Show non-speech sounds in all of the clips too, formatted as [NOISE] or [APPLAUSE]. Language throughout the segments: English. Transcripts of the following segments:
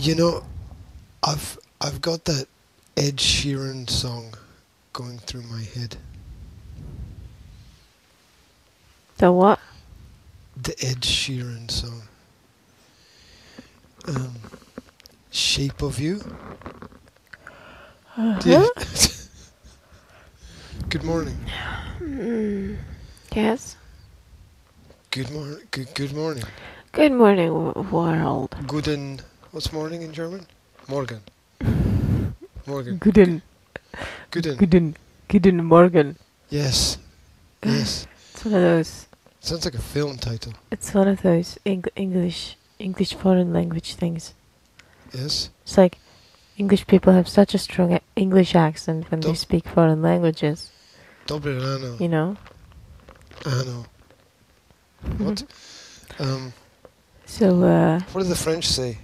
You know, I've I've got that Ed Sheeran song going through my head. The what? The Ed Sheeran song. Um, Shape of You. Uh-huh. Yeah. good morning. Mm, yes. Good morning. Good good morning. Good morning, w- world. Guten. What's morning in German? Morgen. Morgen. Guten, Guten. guten, guten Morgen. Yes. Yes. It's one of those. Sounds like a film title. It's one of those Eng- English, English foreign language things. Yes. It's like English people have such a strong English accent when they speak foreign languages. Dobre rano. You know. Ano. What? Um. So, uh, What do the French say?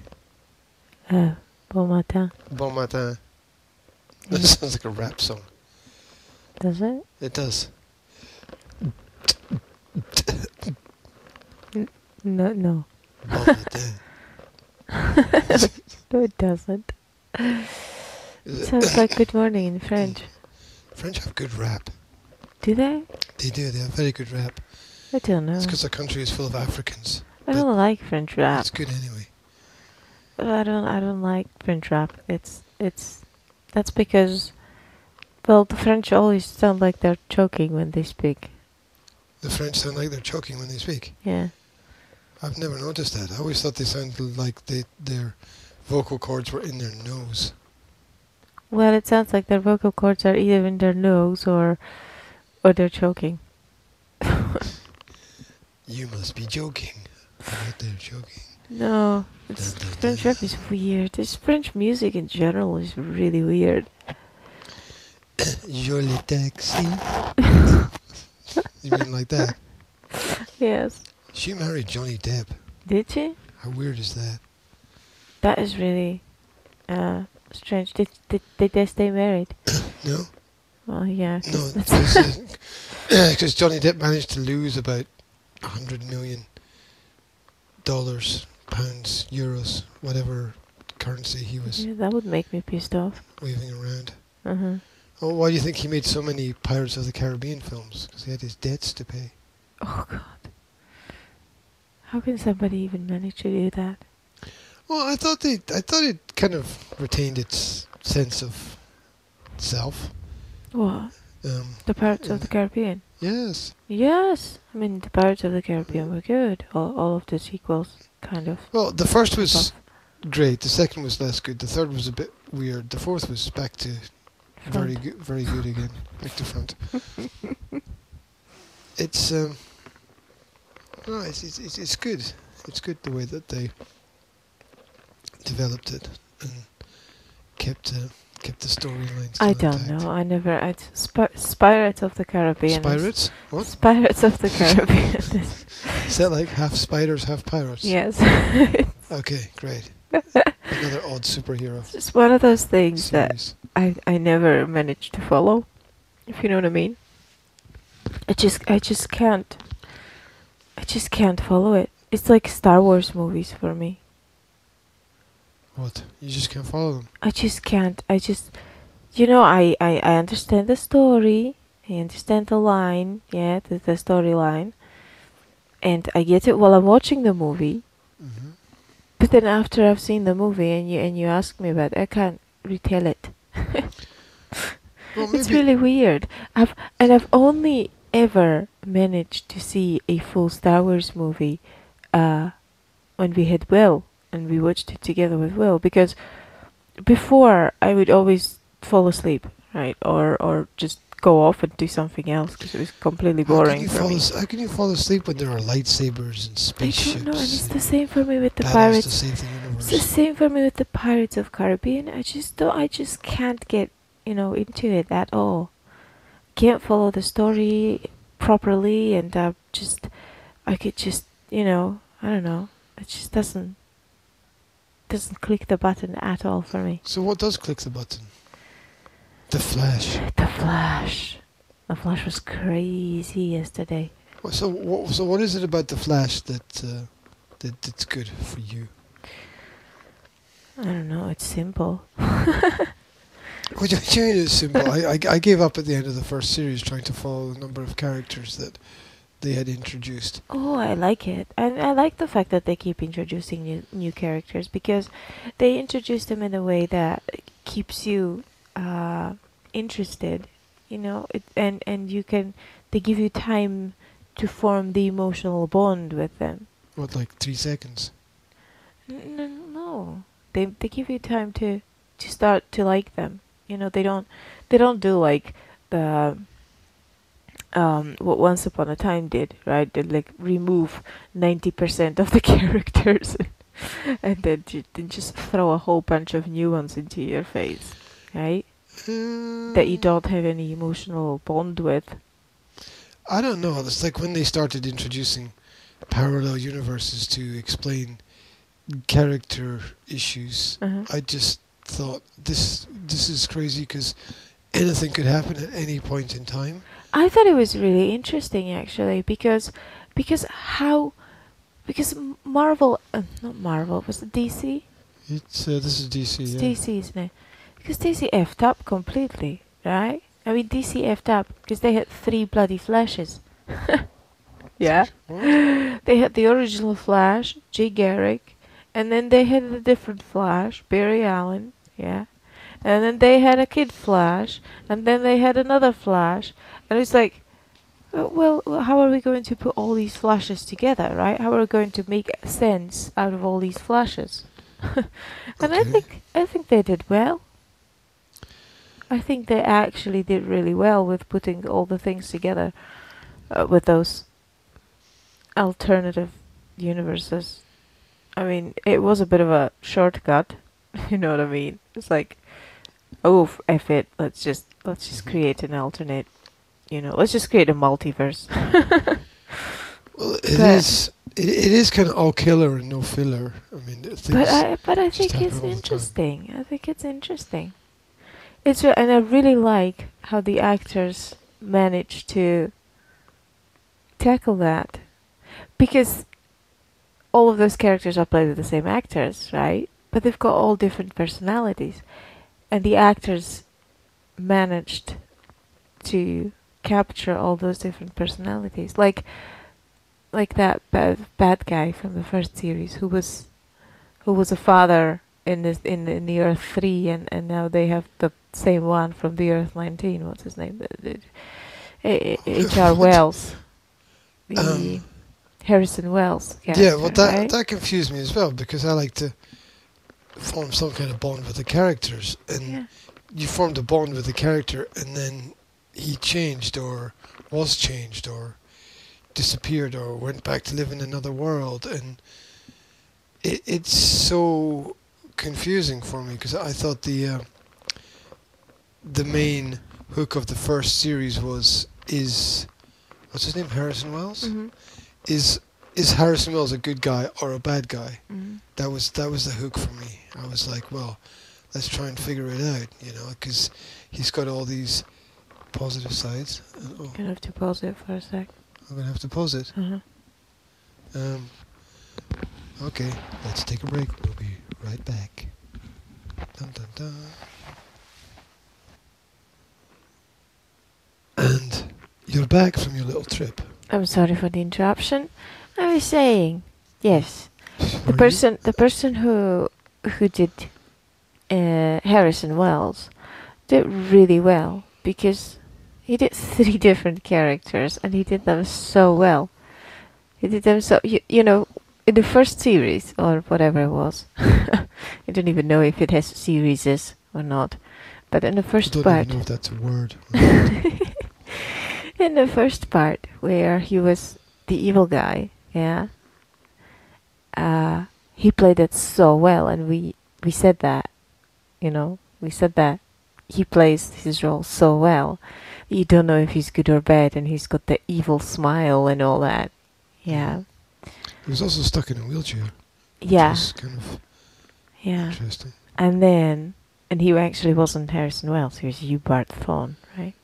Uh, bon matin, Bon matin. That Mm. sounds like a rap song. does it? It does. No, no, Bon matin. [LAUGHS] no, it doesn't. It- Sounds like good morning in French. French have good rap. Do they? They do. They have very good rap. I don't know. It's because the country is full of Africans. I don't like French rap. It's good anyway. I don't. I don't like French rap. It's. It's. That's because. Well, the French always sound like they're choking when they speak. The French sound like they're choking when they speak. Yeah. I've never noticed that. I always thought they sounded like they, their vocal cords were in their nose. Well, it sounds like their vocal cords are either in their nose or, or they're choking. [LAUGHS] You must be joking. They're joking. No, it's French rap is weird. This French music in general is really weird. Joe le taxi. you mean like that? [LAUGHS] Yes. She married Johnny Depp. Did she? How weird is that? That is really, uh, strange. Did did did they stay married? [COUGHS] No? Well, yeah. No, [LAUGHS] because [COUGHS] Johnny Depp managed to lose about a hundred million dollars, pounds, euros, whatever currency he was yeah, that would make me pissed off. waving around. Uh-huh. Oh, why do you think he made so many Pirates of the Caribbean films? Because he had his debts to pay. Oh God. How can somebody even manage to do that? Well, I thought they, I thought it kind of retained its sense of self. What? Um, The Pirates of the Caribbean. Yes. Yes, I mean the Pirates of the Caribbean were good. All all of the sequels, kind of. Well, the first was great. The second was less good. The third was a bit weird. The fourth was back to very good, very good again. Back to front. [LAUGHS] it's um, no, it's, it's it's it's good. It's good the way that they developed it and kept uh, kept the storyline. I don't know. I never. I Sp- Pirates of the Caribbean. Pirates? What? Pirates of the Caribbean. [LAUGHS] is- that like half spiders, half pirates? yes. [LAUGHS] Okay, great. Another odd superhero it's one of those things that. I I never managed to follow. If you know what I mean. I just I just can't. I just can't follow it. It's like Star Wars movies for me. What? You just can't follow them. I just can't. I just, you know, I, I, I understand the story. I understand the line, yeah, the, the storyline. And I get it while I'm watching the movie. hmm But then after I've seen the movie and you and you ask me about it, I can't retell it. Well, [LAUGHS] It's really weird. I've and I've only ever managed to see a full Star Wars movie uh when we had Will and we watched it together with Will because before I would always fall asleep, right? Or or just go off and do something else because it was completely how can boring for me. as- How can you fall asleep when there are lightsabers and I spaceships? don't know, and it's the same for me with the pirates. the It's the same for me with the Pirates of Caribbean. I just don't. I just can't get you know into it at all. Can't follow the story properly, and I just I could just you know I don't know. It just doesn't doesn't click the button at all for me. So what does click the button? The Flash. The Flash. The Flash was crazy yesterday. So what? So what is it about the Flash that uh, that that's good for you? I don't know. It's simple. [LAUGHS] What do you mean it's simple? I, I, I gave up at the end of the first series trying to follow the number of characters that they had introduced. Oh, I like it. And I like the fact that they keep introducing new new characters because they introduce them in a way that keeps you uh, interested. You know, it, and and you can they give you time to form the emotional bond with them. What, like three seconds? N- n- no, they they give you time to to start to like them. You know, they don't they don't do like the um what Once Upon a Time did, right? They like remove ninety percent of the [LAUGHS] characters and then, ju- then just throw a whole bunch of new ones into your face, right? That you Mm, don't have any emotional bond with. I don't know. It's like when they started introducing parallel universes to explain character issues. Uh-huh. I just thought this this is crazy because anything could happen at any point in time. I thought it was really interesting actually because because how because Marvel uh, not Marvel was it DC It's uh, this is DC. it's Yeah. DC isn't it? Because DC effed up completely right? I mean DC effed up because they had three bloody flashes. [LAUGHS] Yeah. They had the original Flash Jay Garrick and then they had a different Flash Barry Allen yeah? And then they had a kid Flash and then they had another Flash and it's like uh, well, how are we going to put all these flashes together, right? How are we going to make sense out of all these flashes? [LAUGHS] and I think I think they did well. I think they actually did really well with putting all the things together uh, with those alternative universes. I mean, it was a bit of a shortcut. [LAUGHS] you know what I mean? It's like, oh, f- it. Let's just let's just create an alternate. You know, let's just create a multiverse. [LAUGHS] Well, it But- is. It, it is kind of all killer and no filler. I mean. But I but I think it's all the time. interesting. I think it's interesting. It's re- and I really like how the actors manage to tackle that because all of those characters are played with the same actors, right? But they've got all different personalities, and the actors managed to capture all those different personalities, like like that bad bad guy from the first series who was who was a father in this in in the Earth three, and and now they have the same one from the Earth nineteen. What's his name? The- the- H. R. [LAUGHS] Wells, the Um, Harrison Wells. yeah, well, that right? that confused me as well because I like to form some kind of bond with the characters, and yeah. you formed a bond with the character, and then he changed or was changed or disappeared or went back to live in another world, and it, it's so confusing for me because I thought the uh, the main hook of the first series was is what's his name Harrison Wells Mhm, is is Harrison Wells a good guy or a bad guy? mhm. That was that was the hook for me. I was like, well, let's try and figure it out, you know, because he's got all these positive sides. Uh, oh, Gonna have to pause it for a sec. I'm gonna have to pause it. Uh-huh. Um, okay, let's take a break. We'll be right back. Dun, dun, dun. And you're back from your little trip. I'm sorry for the interruption. I was saying, yes, the you- person the person who who did uh, Harrison Wells did really well because he did three [LAUGHS] different characters and he did them so well. He did them so you, you know in the first series or whatever it was. [LAUGHS] I don't even know if it has series or not. But in the first I don't part, even know if that's a word. [LAUGHS] in the first part where he was the evil guy, yeah, uh, he played it so well, and we we said that, you know, we said that he plays his role so well. You don't know if he's good or bad, and he's got the evil smile and all that. Yeah, he was also stuck in a wheelchair. which yeah, kind of yeah. interesting. And then, and he actually wasn't Harrison Wells. He was Eobard Thawne, right?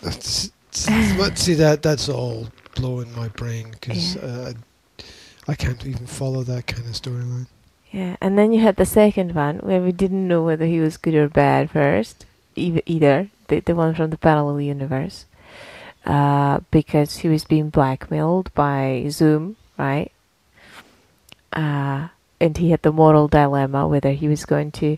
That's, but see that that's all blowing my brain because Yeah. uh, I can't even follow that kind of storyline. Yeah, and then you had the second one where we didn't know whether he was good or bad first, either, either the, the one from the parallel universe, uh, because he was being blackmailed by Zoom, right? Uh, and he had the moral dilemma whether he was going to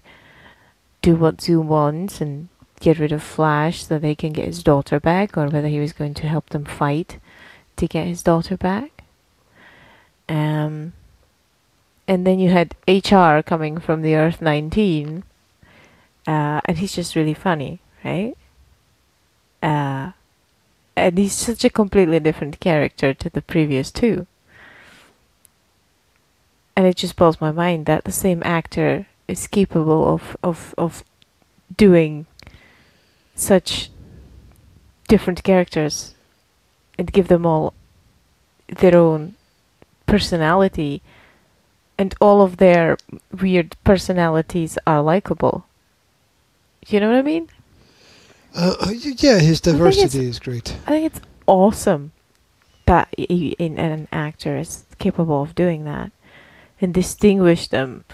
do what Zoom wants and get rid of Flash so they can get his daughter back, or whether he was going to help them fight to get his daughter back. Um, and then you had HR coming from the Earth 19, uh, and he's just really funny, right? Uh, and he's such a completely different character to the previous two. And it just blows my mind that the same actor is capable of, of, of doing such different characters and give them all their own personality and all of their weird personalities are likable. You know what I mean? Uh, uh, yeah, his diversity is great. I think it's awesome that he, in, an actor is capable of doing that and distinguish them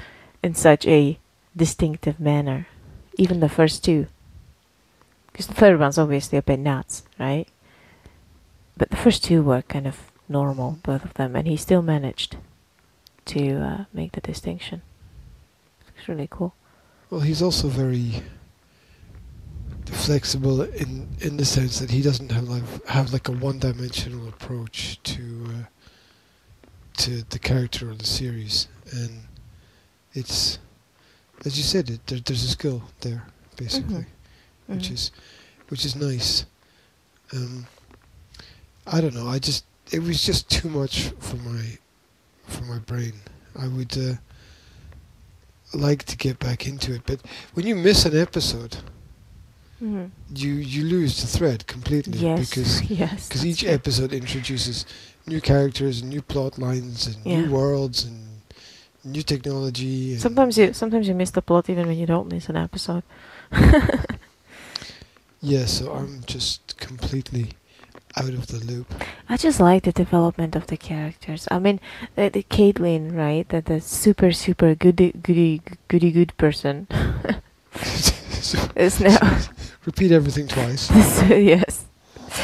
in such a distinctive manner. Even the first two. Because the third one's obviously a bit nuts, right? But the first two were kind of normal, both of them, and he still managed to uh, make the distinction. It's really cool. Well, he's also very flexible in in the sense that he doesn't have like, have like a one-dimensional approach to uh, to the character or the series, and it's as you said, it, there, there's a skill there basically, which Mhm. is which is nice. Um, I don't know. I just it was just too much for my for my brain. I would uh, like to get back into it, but when you miss an episode, Mhm. you you lose the thread completely Yes. because [LAUGHS] yes. because that's each true. episode introduces new characters and new plot lines and Yeah. new worlds and new technology. And Sometimes you sometimes you miss the plot even when you don't miss an episode. [LAUGHS] yeah, so I'm just completely out of the loop. I just like the development of the characters. I mean, the, the Caitlyn, right? That the super super goody goody goody good person [LAUGHS] is now repeat everything twice. [LAUGHS] yes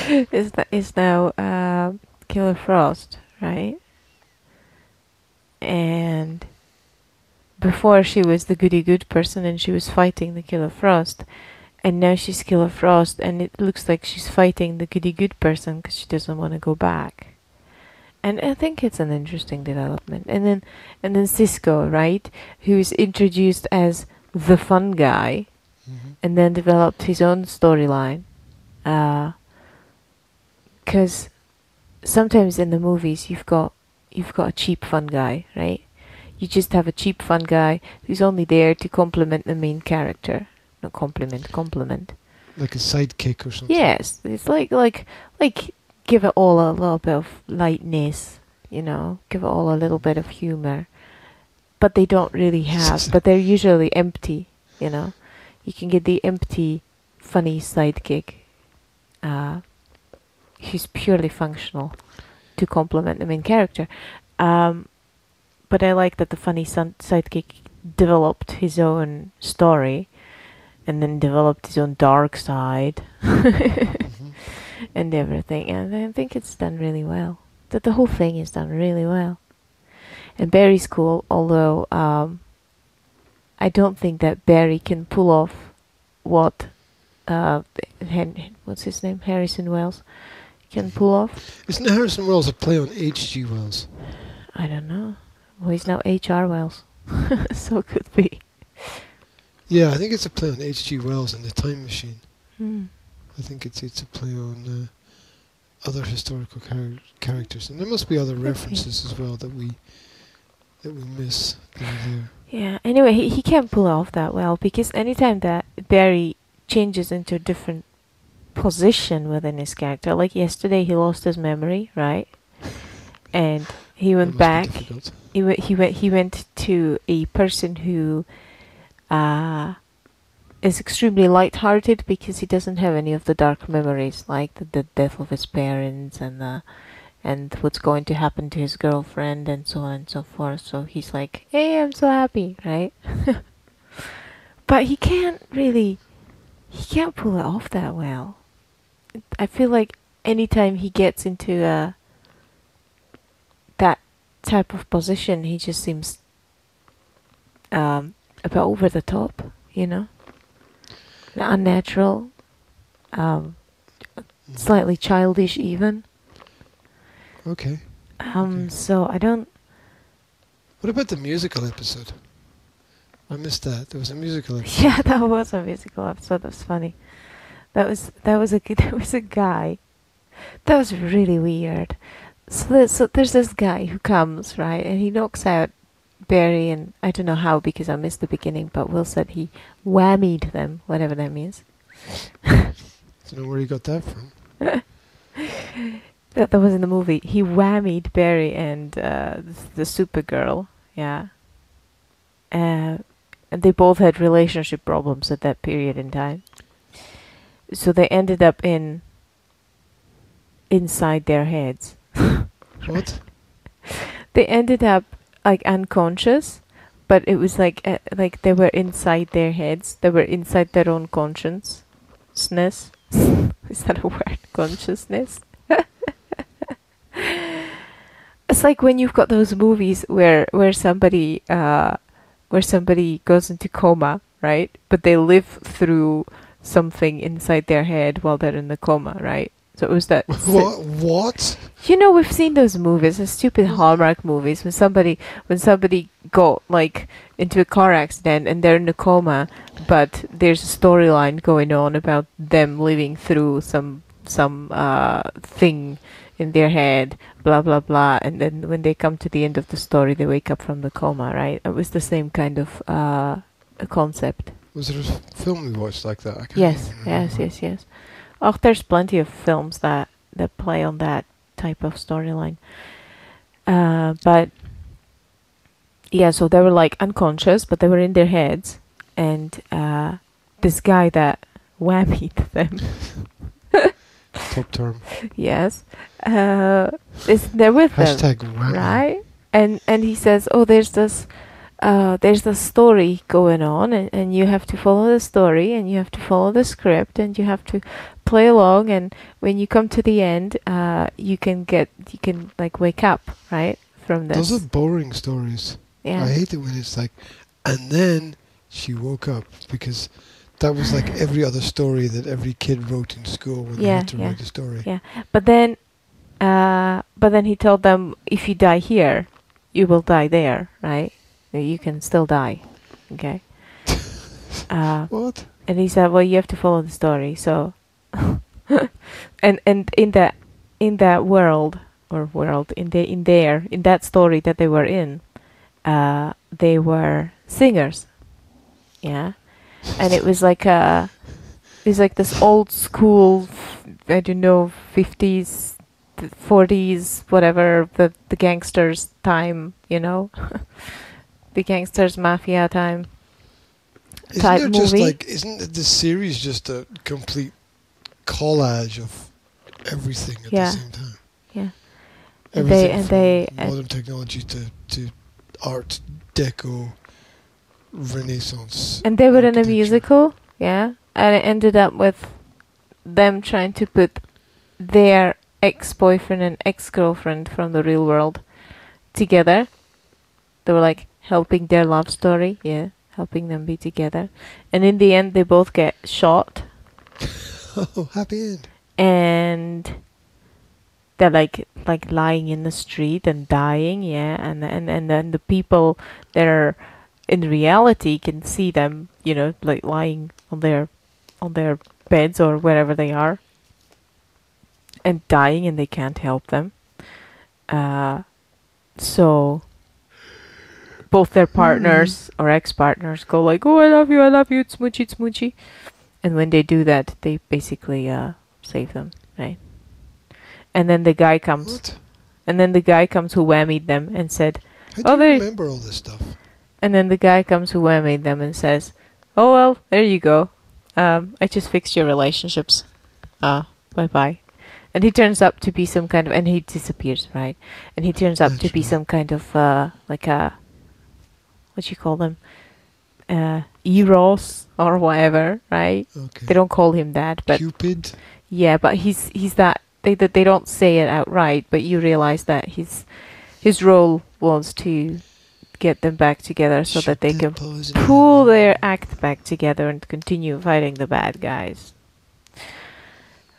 is that is now uh, Killer Frost, right? And before she was the goody good person and she was fighting the Killer Frost, and now she's Killer Frost and it looks like she's fighting the goody good person because she doesn't want to go back. And I think it's an interesting development. And then and then Cisco, right, who is introduced as the fun guy hmm and then developed his own storyline. Because sometimes in the movies you've got you've got a cheap fun guy, right? You just have a cheap fun guy who's only there to complement the main character. Not compliment, compliment. Like a sidekick or something. Yes, it's like like like give it all a little bit of lightness, you know, give it all a little bit of humor. But they don't really [LAUGHS] have, but they're usually empty, you know. You can get the empty, funny sidekick, uh, who's purely functional to complement the main character. Um, but I like that the funny son- sidekick developed his own story and then developed his own dark side Mhm. [LAUGHS] and everything. And I think it's done really well. That the whole thing is done really well. And Barry's cool, although um, I don't think that Barry can pull off what uh, Hen- what's his name Harrison Wells can pull off. Isn't Harrison Wells a play on H.G. Wells? I don't know. Well, he's now H.R. Wells, [LAUGHS] so it could be. Yeah, I think it's a play on H.G. Wells and the Time Machine. Hmm. I think it's it's a play on uh, other historical char- characters, and there must be other references as well that we that we miss that are there. Yeah. Anyway, he he can't pull off that well because anytime that Barry changes into a different position within his character, like yesterday, he lost his memory, right? And he went back. He went. He went. He went to a person who, uh, is extremely light-hearted because he doesn't have any of the dark memories, like the, the death of his parents and the and what's going to happen to his girlfriend and so on and so forth. So he's like, "Hey, I'm so happy," right? [LAUGHS] but he can't really he can't pull it off that well. I feel like anytime he gets into a that type of position, he just seems um, a bit over the top, you know, unnatural, um, slightly childish, even. Okay. Um, Okay. so I don't. What about the musical episode? I missed that. There was a musical [LAUGHS] episode. Yeah, that was a musical episode. That was funny. That was that was a [LAUGHS] there was a guy. That was really weird. So there's so there's this guy who comes right, and he knocks out Barry, and I don't know how because I missed the beginning. But Will said he whammied them, whatever that means. I Don't know where he got that from. [LAUGHS] That that was in the movie. He whammied Barry and uh, the, the Supergirl. Yeah. Uh, and they both had relationship problems at that period in time. So they ended up in inside their heads. [LAUGHS] What? They ended up like unconscious, but it was like uh, like they were inside their heads. They were inside their own consciousness. [LAUGHS] Is that a word? Consciousness. It's like when you've got those movies where where somebody uh where somebody goes into coma, right? But they live through something inside their head while they're in the coma, right? So it was that what? What? you know, we've seen those movies, the stupid Hallmark movies, when somebody when somebody got like into a car accident and they're in a coma, but there's a storyline going on about them living through some some uh thing in their head, blah blah blah, and then when they come to the end of the story, they wake up from the coma, right? It was the same kind of uh concept. Was there a film we watched like that? Yes, yes, yes, yes. Oh, there's plenty of films that that play on that type of storyline. Uh, but yeah, so they were like unconscious, but they were in their heads, and uh, this guy that [LAUGHS] whammied them, [LAUGHS] Term. yes, uh, is there with them Hashtag whammy. right? And and he says, "Oh, there's this, uh, there's this story going on, and, and you have to follow the story, and you have to follow the script, and you have to play along. And when you come to the end, uh, you can get, you can like wake up, right, from this. Those are boring stories. yeah, I hate it when it's like, and then she woke up because that was like every other story that every kid wrote in school when they Yeah, had to yeah, write a story. yeah. But then, uh, but then he told them, if you die here, you will die there, right? You can still die, okay. [LAUGHS] Uh, What? and he said, "Well, you have to follow the story." So, [LAUGHS] and and in that in that world or world in the in there in that story that they were in, uh, they were singers, yeah, and it was like a it was like this old school, I don't know, fifties, forties, whatever the the gangsters time, you know, [LAUGHS] the gangsters mafia time. Isn't there just movie. like isn't series just a complete collage of everything at Yeah. the same time? Yeah. And they- Everything and from they- and- modern technology to to art deco renaissance. And they were in a musical, yeah, and it ended up with them trying to put their ex-boyfriend and ex-girlfriend from the real world together. They were like helping their love story, yeah, helping them be together. And in the end, they both get shot, [LAUGHS] Oh, happy end. and they're like like lying in the street and dying, yeah. And and and then the people that are in reality can see them, you know, like lying on their on their beds or wherever they are, and dying, and they can't help them. Uh, so both their partners or ex-partners go like, "Oh, I love you, I love you, it's smoochy, it's smoochy," and when they do that, they basically uh, save them, right? And then the guy comes, What? and then the guy comes who whammied them and said, Oh, you they- remember all this stuff? And then the guy comes who I made them and says, "Oh well, there you go. Um, I just fixed your relationships. Uh, bye bye." and he turns up to be some kind of and he disappears right and he turns up to be some kind of uh like a what you call them uh eros or whatever right Okay. they don't call him that but Cupid. yeah but he's he's that they that they don't say it outright but you realize that his his role was to get them back together so that they can pull their act back together and continue fighting the bad guys.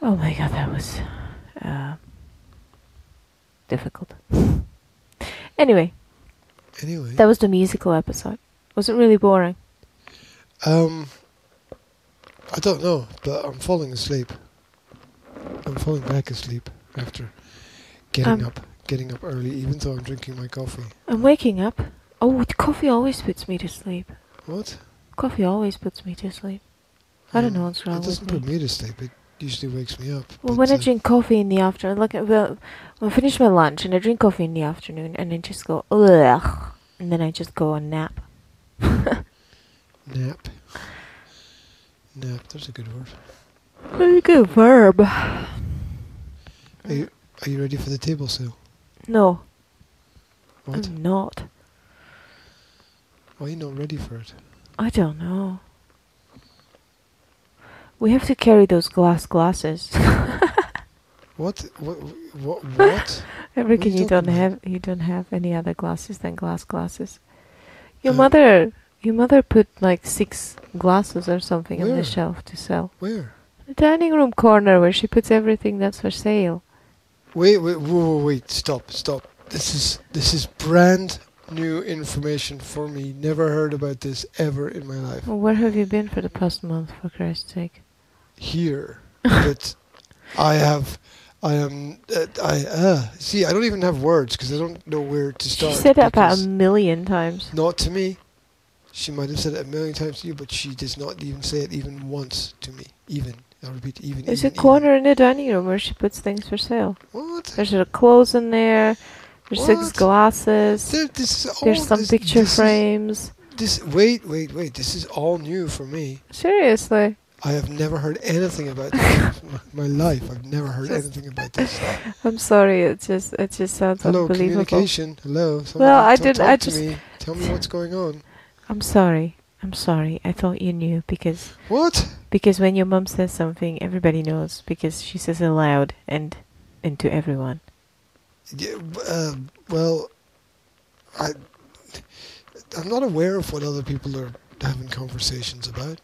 Oh my god, that was uh, difficult. Anyway, Anyway. that was the musical episode. Was it really boring? Um, I don't know, but I'm falling asleep. I'm falling back asleep after getting Um, up, getting up early, even though I'm drinking my coffee. I'm waking up. Oh, coffee always puts me to sleep. What? Coffee always puts me to sleep. I don't Um, know what's wrong It doesn't put me to sleep. It usually wakes me up. Well, when I uh, drink coffee in the afternoon, like uh, well, when I finish my lunch and I drink coffee in the afternoon, and I just go ugh, and then I just go and nap. nap. Nap. There's a good word. Very good verb. Are you Are you ready for the table sale? No, What? I'm not. Why are you not ready for it? I don't know. We have to carry those glass glasses. [LAUGHS] What? What? What? What? I reckon you you don't about? have you don't have any other glasses than glass glasses. Your Uh, mother your mother put like six glasses or something on the shelf to sell. Where? The dining room corner where she puts everything that's for sale. Wait, wait, whoa, wait! Stop, stop! This is this is brand new information for me. Never heard about this ever in my life. Well, where have you been for the past month, for Christ's sake? Here, but I have, I am, uh, I uh, see. I don't even have words because I don't know where to She start. said that about a million times. Not to me. She might have said it a million times to you, but she does not even say it even once to me. Even I repeat, even. There's a even, corner in the dining room where she puts things for sale. Even. What? There's her clothes in there. There's six glasses. There, this is all, There's some this, picture this is- frames. This wait, wait, wait. This is all new for me. Seriously. I have never heard anything about this [LAUGHS] my my life. I've never heard Just- anything about this. I'm sorry. It just it just sounds Hello, unbelievable. communication. Hello. Well, I didn't- I just- me. Tell me what's going on. I'm sorry. I'm sorry. I thought you knew because What? because when your mum says something, everybody knows because she says it loud and and to everyone. Yeah, uh, well, I I'm not aware of what other people are having conversations about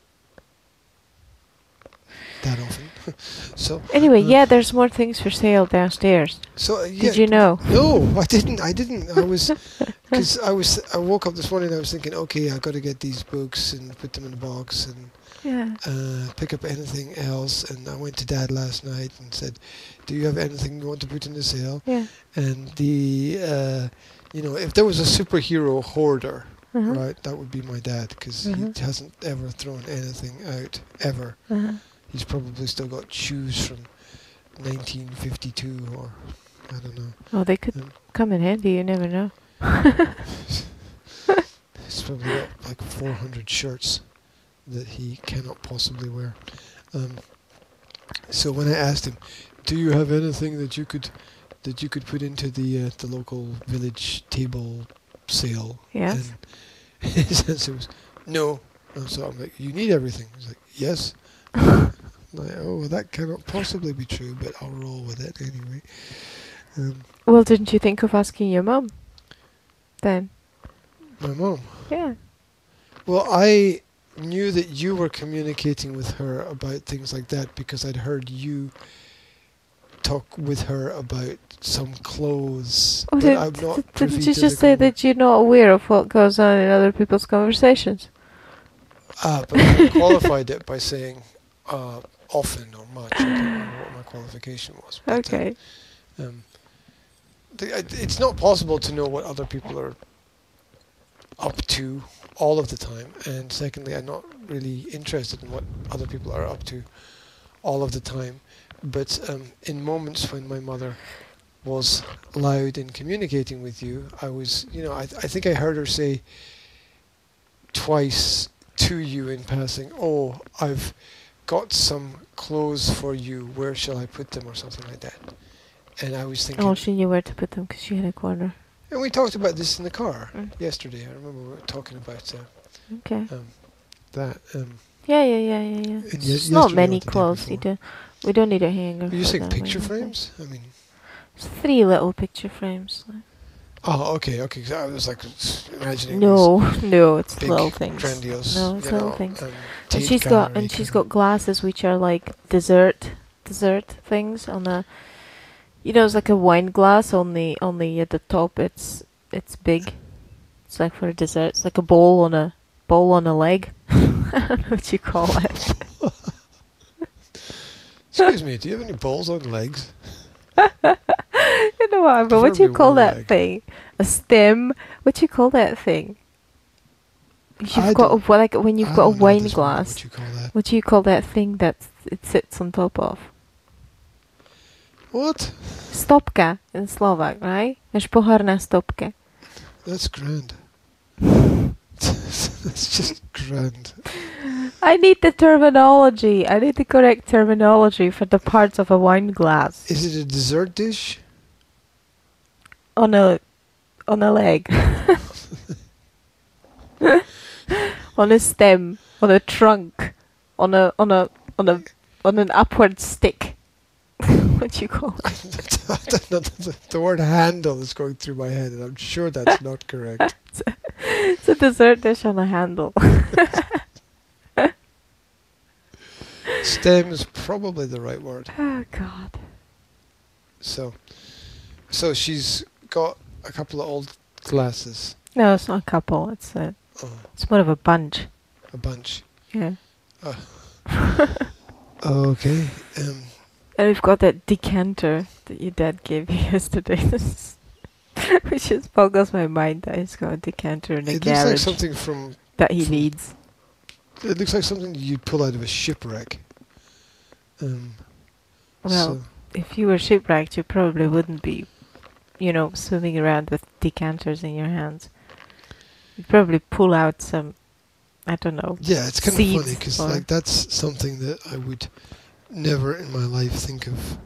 that often. [LAUGHS] so Anyway, Uh, yeah, there's more things for sale downstairs. so uh, yeah. Did you know? No, I didn't. I didn't. I was [LAUGHS] because I was. I woke up this morning. and I was thinking, okay, I've got to get these books and put them in a box and Yeah. uh, pick up anything else. And I went to Dad last night and said, "Do you have anything you want to put in the sale?" Yeah. And the, uh, you know, if there was a superhero hoarder, Uh-huh. right, that would be my dad because Mhm. he hasn't ever thrown anything out ever. Uh-huh. He's probably still got shoes from 1952 or I don't know. Oh, they could Um, come in handy. You never know. He's probably got like 400 shirts that he cannot possibly wear. Um, so when I asked him, "Do you have anything that you could that you could put into the uh, the local village table sale?" Yes. And [LAUGHS] his answer was, "No." And so I'm like, "You need everything." He's like, "Yes." I'm like, oh, well, that cannot possibly be true, but I'll roll with it anyway. Um, Well, didn't you think of asking your mum? Then. my mom. Yeah. Well, I knew that you were communicating with her about things like that because I'd heard you talk with her about some clothes. Oh, did, I'm not did, didn't you just say that you're not aware of what goes on in other people's conversations? Ah, but I qualified it by saying uh, often or much. I can't remember what my qualification was. but, uh, Okay. um, it's not possible to know what other people are up to all of the time, and secondly, I'm not really interested in what other people are up to all of the time. But um, in moments when my mother was loud in communicating with you, I was, you know, I, I think I heard her say twice to you in passing, "Oh, I've got some clothes for you. Where shall I put them, or something like that? And I was thinking, Oh, she knew where to put them because she had a corner. and we talked about this in the car Mm. yesterday. I remember we were talking about uh, Okay. um, that. Um, Yeah, yeah, yeah, yeah, yeah. It's not many clothes. You do, we don't need a hanger. are you saying picture think. frames? I mean, It's three little picture frames. oh, okay, okay. I was like imagining. No, [LAUGHS] no, it's little things. grandiose. No, it's little know, things. um, And she's got and she's got glasses which are like dessert dessert things on a you know it's like a wine glass only only at the top it's it's big. It's like for a dessert. It's like a bowl on a bowl on a leg. [LAUGHS] I don't know what you call it. [LAUGHS] Excuse me, do you have any bowls on legs? [LAUGHS] you know what? But what do you call that leg. thing? A stem? What do you call that thing? You've I got a, like when you've I got a wine glass. What you call that? What do you call that thing that it sits on top of? What? Stopka in Slovak, right? Máš pohár na stopke. That's grand. [LAUGHS] That's just grand. I need the terminology. I need the correct terminology for the parts of a wine glass Is it a dessert dish? on a on a leg, [LAUGHS] on a stem, on a trunk, on a on a on a on an upward stick. [LAUGHS] what do you call it? The, [LAUGHS] the word handle is going through my head, and I'm sure that's not correct. [LAUGHS] It's a dessert dish on a handle. Stem is probably the right word. oh God. So, so she's got a couple of old glasses, No, it's not a couple. It's a oh, it's more of a bunch. a bunch. Yeah. Okay. Um, And we've got that decanter that your dad gave you [LAUGHS] yesterday. [LAUGHS] Which just boggles my mind that he's got a decanter in a it looks like something from. that he from- needs. It looks like something you'd pull out of a shipwreck. Um, Well, so- if you were shipwrecked, you probably wouldn't be, you know, swimming around with decanters in your hands. You'd probably pull out some, I don't know. Yeah, it's kind of funny because like that's something that I would never in my life think of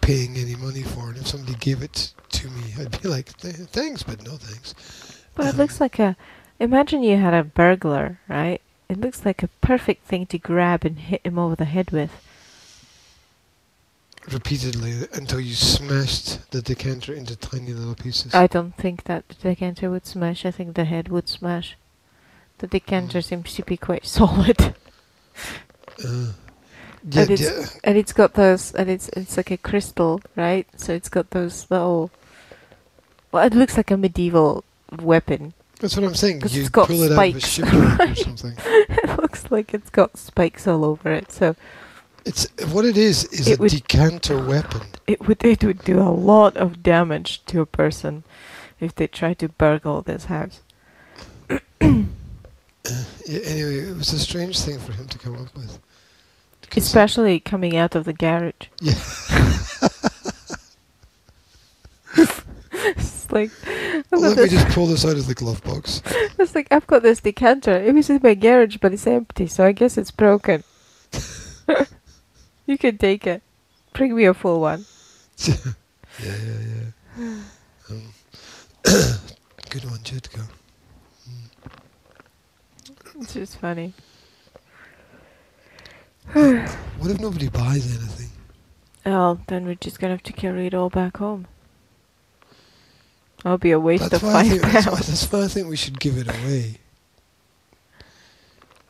paying any money for, it. if somebody gave it to me, I'd be like, "Thanks, but no thanks." But it Um, looks like a. Imagine you had a burglar, right? It looks like a perfect thing to grab and hit him over the head with. repeatedly until you smashed the decanter into tiny little pieces. I don't think that the decanter would smash. I think the head would smash. The decanter Mm. seems to be quite [LAUGHS] solid, Uh, yeah, And it's- yeah, and it's got those, and it's it's like a crystal, right? So it's got those little. Well, it looks like a medieval weapon. that's what I'm saying. You it's got pull it out of a spikes, shipwreck or [LAUGHS] something. it looks like it's got spikes all over it. So It's what it is. Is It a would- decanter weapon. it would it would do a lot of damage to a person if they try to burgle this house. Uh, yeah, anyway, it was a strange thing for him to come up with. Especially coming out of the garage. Yeah. [LAUGHS] it's like got Let me just pull this out of the glove box. [LAUGHS] It's like I've got this decanter. It was in my garage, but it's empty, so I guess it's broken. [LAUGHS] you can take it. Bring me a full one. yeah, yeah, yeah. Um, [COUGHS] good one, Jitko. It's just funny. [SIGHS] What if nobody buys anything? Oh, then we're just gonna have to carry it all back home. That'll be a waste That's of five think, that's, why, that's why I think we should give it away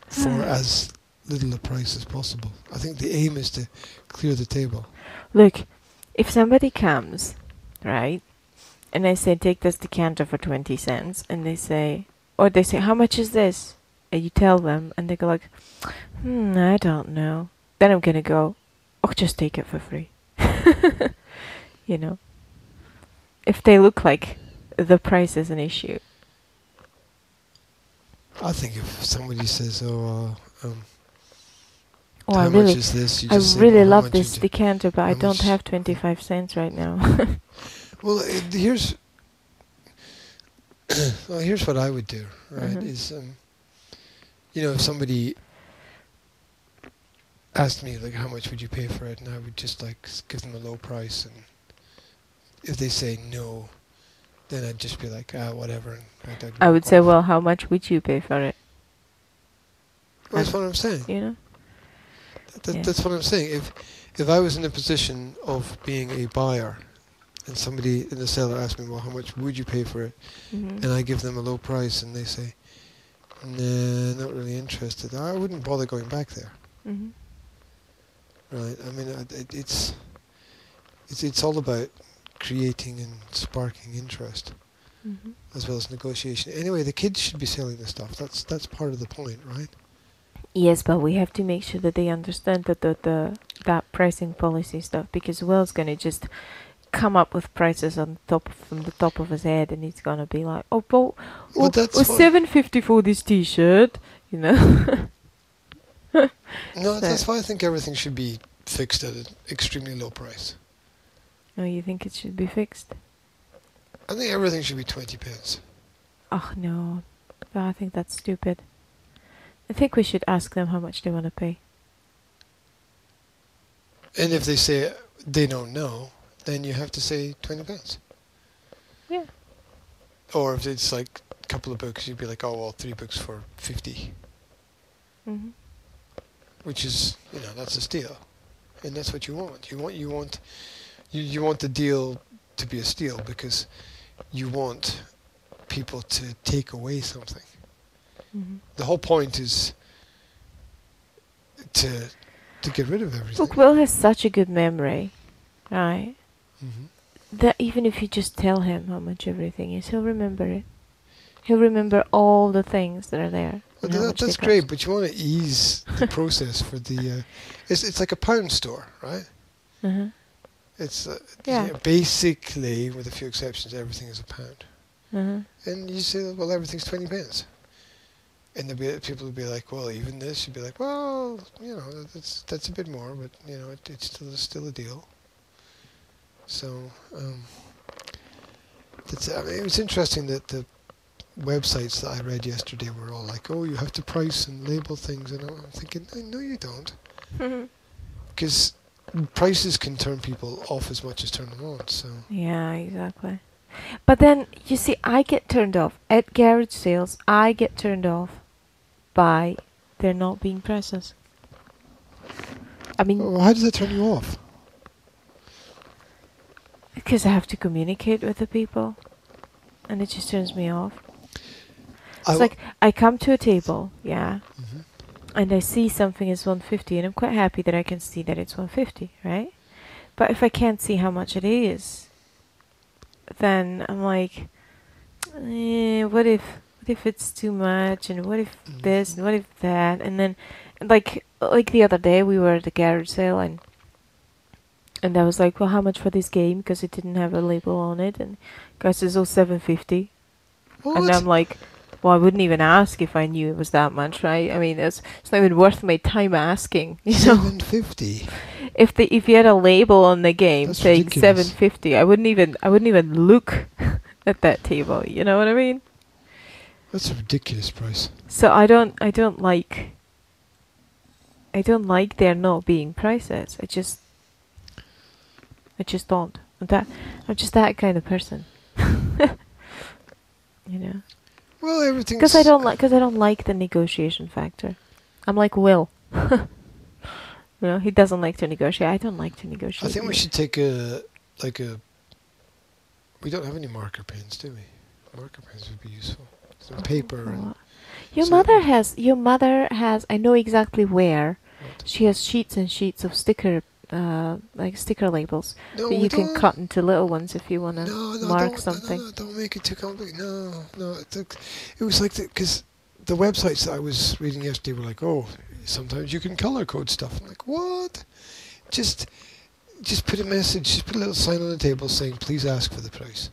for [SIGHS] as little a price as possible. I think the aim is to clear the table. Look, if somebody comes, right, and I say take this decanter for twenty cents, and they say, or they say how much is this, you tell them, and they go like, hmm, I don't know. Then I'm gonna go, oh, just take it for free. [LAUGHS] you know, if they look like the price is an issue. I think if somebody says, "Oh, uh, um, Oh, how I much really, is this?" You I just really "Well, love this decanter, but I don't have twenty-five cents right now. [LAUGHS] Well, uh, here's [COUGHS] well, here's what I would do. Right? Mhm. Is um, you know, if somebody asked me like how much would you pay for it, and I would just like give them a low price, and if they say no, then I'd just be like ah whatever. And I'd, I'd I would say, well, how much would you pay for it? Well, that's what I'm saying. You know? That, Yeah. That's what I'm saying. If if I was in a position of being a buyer, and somebody in the seller asked me, well, how much would you pay for it? hmm and I give them a low price, and they say, "Nah, not really interested." I wouldn't bother going back there, hmm right? I mean, it, it's it's it's all about creating and sparking interest hmm as well as negotiation. Anyway, the kids should be selling the stuff. That's that's part of the point, right? Yes, but we have to make sure that they understand that the, the that pricing policy stuff because Will's gonna just come up with prices on top from the top of his head and he's gonna be like, Oh but Well, oh, that's oh, seven fifty for this t shirt you know. [LAUGHS] No, So- that's why I think everything should be fixed at an extremely low price. no, you think it should be fixed? I think everything should be twenty pence. Oh no. I think that's stupid. I think we should ask them how much they wanna pay. And if they say they don't know, then you have to say twenty pounds. Yeah. Or if it's like a couple of books, you'd be like, oh well, three books for fifty, hmm which is you know that's a steal, and that's what you want. You want you want you, you want the deal to be a steal because you want people to take away something. hmm The whole point is to to get rid of everything. Look, Will has such a good memory, right? Hmm that even if you just tell him how much everything is, he'll remember it. He'll remember all the things that are there. Well, that, that's great, cost. but you want to ease the [LAUGHS] process for the. Uh, it's it's like a pound store, right? Uh-huh. It's uh, Yeah. basically, with a few exceptions, everything is a pound. Uh-huh. And you say, well, everything's twenty pence, and there'll be people will be like, well, even this. You'd be like, well, you know, that's that's a bit more, but you know, it, it's still still a deal. So, um, that's. I mean, it was interesting that the websites that I read yesterday were all like, oh, you have to price and label things, and I'm thinking, no, you don't, because prices can turn people off as much as turn them on. So. yeah, exactly. But then you see, I get turned off at garage sales. I get turned off by there not being prices. I mean, Well, how does that turn you off? Because I have to communicate with the people, and it just turns me off. I It's like I come to a table, yeah, Mhm. and I see something is 150 and I'm quite happy that I can see that it's 150, right? But if I can't see how much it is, then I'm like, eh, what if what if it's too much and what if this and what if that and then like like the other day we were at the garage sale and and I was like, well, how much for this game? Because it didn't have a label on it, and guy says, oh, 750 What? and I'm like, well, I wouldn't even ask if I knew it was that much, right? I mean, it's it's not even worth my time asking. [LAUGHS] You know, Seven fifty. if the if you had a label on the game That's saying 750, I wouldn't even I wouldn't even look [LAUGHS] at that table. You know what I mean? That's a ridiculous price. So I don't I don't like I don't like there not being prices. I just I just don't. I'm that I'm just that kind of person. [LAUGHS] you know. Well, everything. Because I don't like, because I don't like the negotiation factor. I'm like Will. [LAUGHS] you know, he doesn't like to negotiate. I don't like to negotiate. I think we should take a like a. We don't have any marker pens, do we? Marker pens would be useful. Some oh, paper and Your mother has. Your mother has. I know exactly where. what? She has sheets and sheets of sticker, uh, like sticker labels No, that you can don't- cut into little ones if you wanna No, no, mark something. No, no, don't make it too complicated. No, no. It, took- it was like because the, websites that I was reading yesterday were like, oh, sometimes you can color code stuff. I'm like, what? Just, just put a message. Just put a little sign on the table saying, please ask for the price.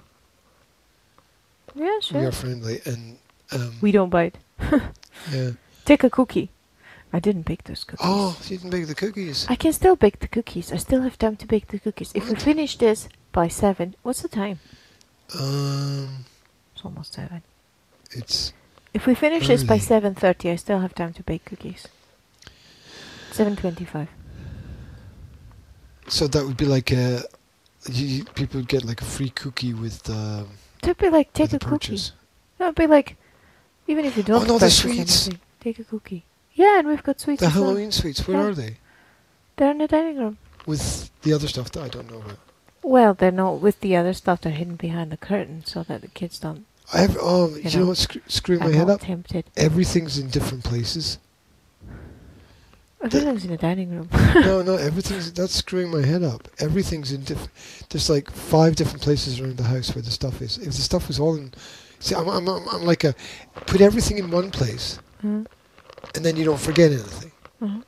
Yeah, sure. We are friendly and. Um, We don't bite. [LAUGHS] yeah. Take a cookie. I didn't bake those cookies. Oh, you didn't make the cookies. I can still bake the cookies. I still have time to bake the cookies. If we finish this by seven, what's the time? Um, It's almost seven. it's If we finish this by seven thirty, I still have time to bake cookies. Seven twenty-five. So that would be like a. You, people would get like a free cookie with um, It'd be like take the a cookie. That'd be like, even if you don't no, the purchase sweets. anything, take a cookie. Yeah, and we've got sweets. The as well. Halloween sweets. Where Yeah. are they? They're in the dining room. With the other stuff that I don't know about. Well, they're not with the other stuff. They're hidden behind the curtain so that the kids don't I have. Oh, You know know, what? Screw, screw my head not up. tempted. Everything's in different places. Everything's in the dining room. [LAUGHS] no, no, everything's [LAUGHS] that's screwing my head up. Everything's in different. There's like five different places around the house where the stuff is. If the stuff was all in, see, I'm, I'm, I'm, I'm like a put everything in one place, Mhm. And then you don't forget anything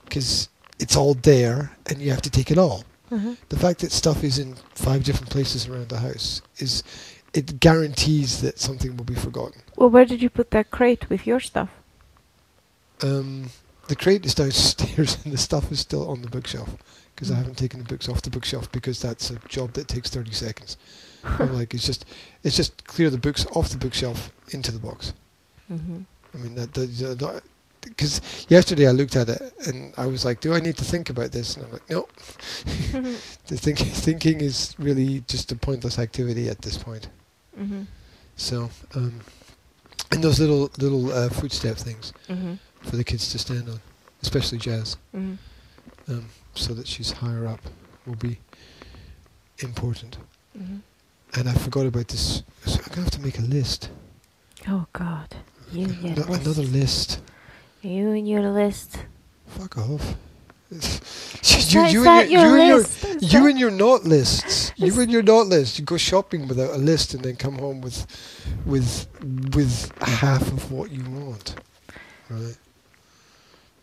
because it's all there, and you have to take it all. Mhm. The fact that stuff is in five different places around the house is, it guarantees that something will be forgotten. Well, where did you put that crate with your stuff? Um, the crate is downstairs, [LAUGHS] and the stuff is still on the bookshelf because I Mm. haven't taken the books off the bookshelf because that's a job that takes thirty seconds. [LAUGHS] Like, it's just, it's just clear the books off the bookshelf into the box. Mm-hmm. I mean that, that, because yesterday I looked at it and I was like, do I need to think about this? And I'm like, no. [LAUGHS] [LAUGHS] the think, thinking is really just a pointless activity at this point. mm-hmm. So, um, and those little little uh, footstep things Mm-hmm. for the kids to stand on, especially Jazz. Mm-hmm. um, so that she's higher up will be important. Mm-hmm. And I forgot about this. So I'm gonna have to make a list. Oh God, you and your No- list. another list. You and your list. Fuck off. [LAUGHS] You, you and your, your you and your list? [LAUGHS] You and your not lists. You and your not list. You go shopping without a list and then come home with with with half of what you want. Right.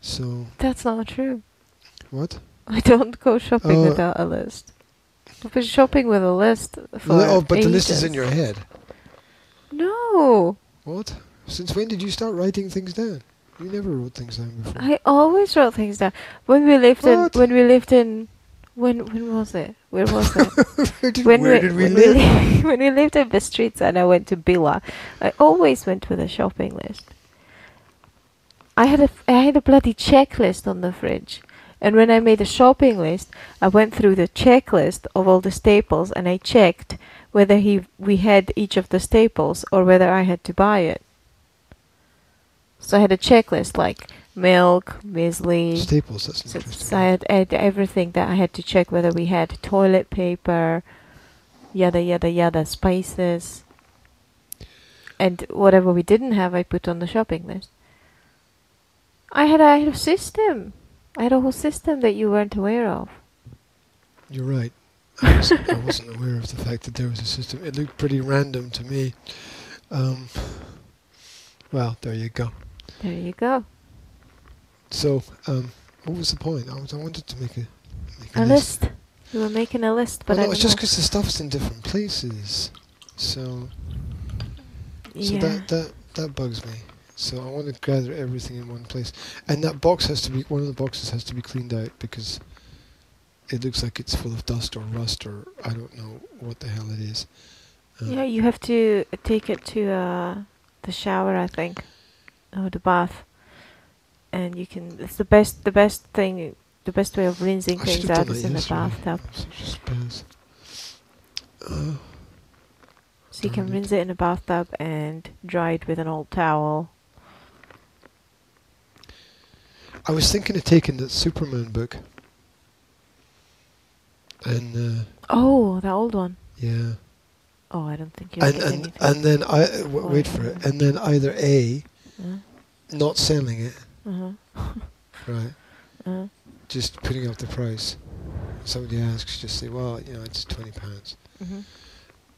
So That's not true. what? [LAUGHS] I don't go shopping Oh. without a list. I've been shopping with a list for oh, but the list is in your head. No, What? Since when did you start writing things down? You never wrote things down before. I always wrote things down. When we lived What? in, when we lived in, when when was it? Where was it? [LAUGHS] where did, when where did we when live? li- [LAUGHS] when we lived in the streets and I went to Billa, I always went with a shopping list. I had a I had a bloody checklist on the fridge, and when I made a shopping list, I went through the checklist of all the staples and I checked whether he we had each of the staples or whether I had to buy it. So I had a checklist like milk, muesli, Staples, that's so, interesting. I had, I had everything that I had to check whether we had toilet paper, yada yada yada, spices, and whatever we didn't have, I put on the shopping list. I had, I had a system. I had a whole system that you weren't aware of. You're right. I wasn't, I wasn't [LAUGHS] aware of the fact that there was a system. It looked pretty random to me. Um, well, there you go. There you go. So, um, what was the point? I, was, I wanted to make a, make A list. You were making a list, but well, I no, it's just because the stuff's in different places. So, so yeah. that that that bugs me. So I want to gather everything in one place, and that box has to be one of the boxes has to be cleaned out because it looks like it's full of dust or rust or I don't know what the hell it is. Um, yeah, you have to take it to uh, the shower, I think, or the bath, and you can. It's the best. The best thing. The best way of rinsing I things out is in the bathtub. I'm such a spaz. Uh, So you can it. rinse it in a bathtub and dry it with an old towel. I was thinking of taking the Superman book, and uh, Oh, the old one. yeah, Oh, I don't think you'll and and anything. and then I uh, wait for it, and then either a uh, not selling it, uh-huh. [LAUGHS] right, Uh, just putting up the price. Somebody asks, just say, well, you know, it's twenty pounds, mhm.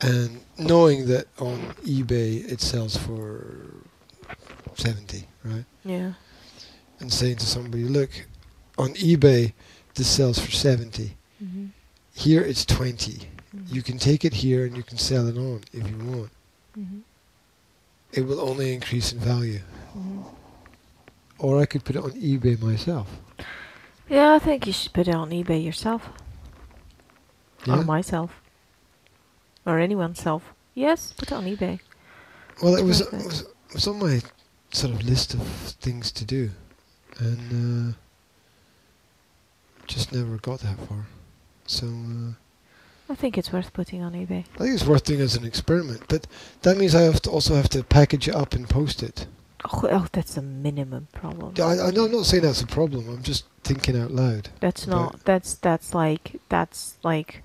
and knowing that on eBay it sells for seventy, right, Yeah. and saying to somebody, look, on eBay this sells for seventy. Mhm. Here it's 20. Mhm. You can take it here and you can sell it on if you want. Mhm. It will only increase in value. Mhm. Or I could put it on eBay myself. Yeah, I think you should put it on eBay yourself. Yeah? Or myself. Or anyone's self. Yes, put it on eBay. well, it was, it was it was on my sort of list of things to do, and uh, just never got that far. So uh, I think it's worth putting on eBay. I think it's worth doing as an experiment. But that means I have to also have to package it up and post it. Oh, oh that's a minimum problem. I, I'm not saying that's a problem. I'm just thinking out loud. That's not. That's that's like that's like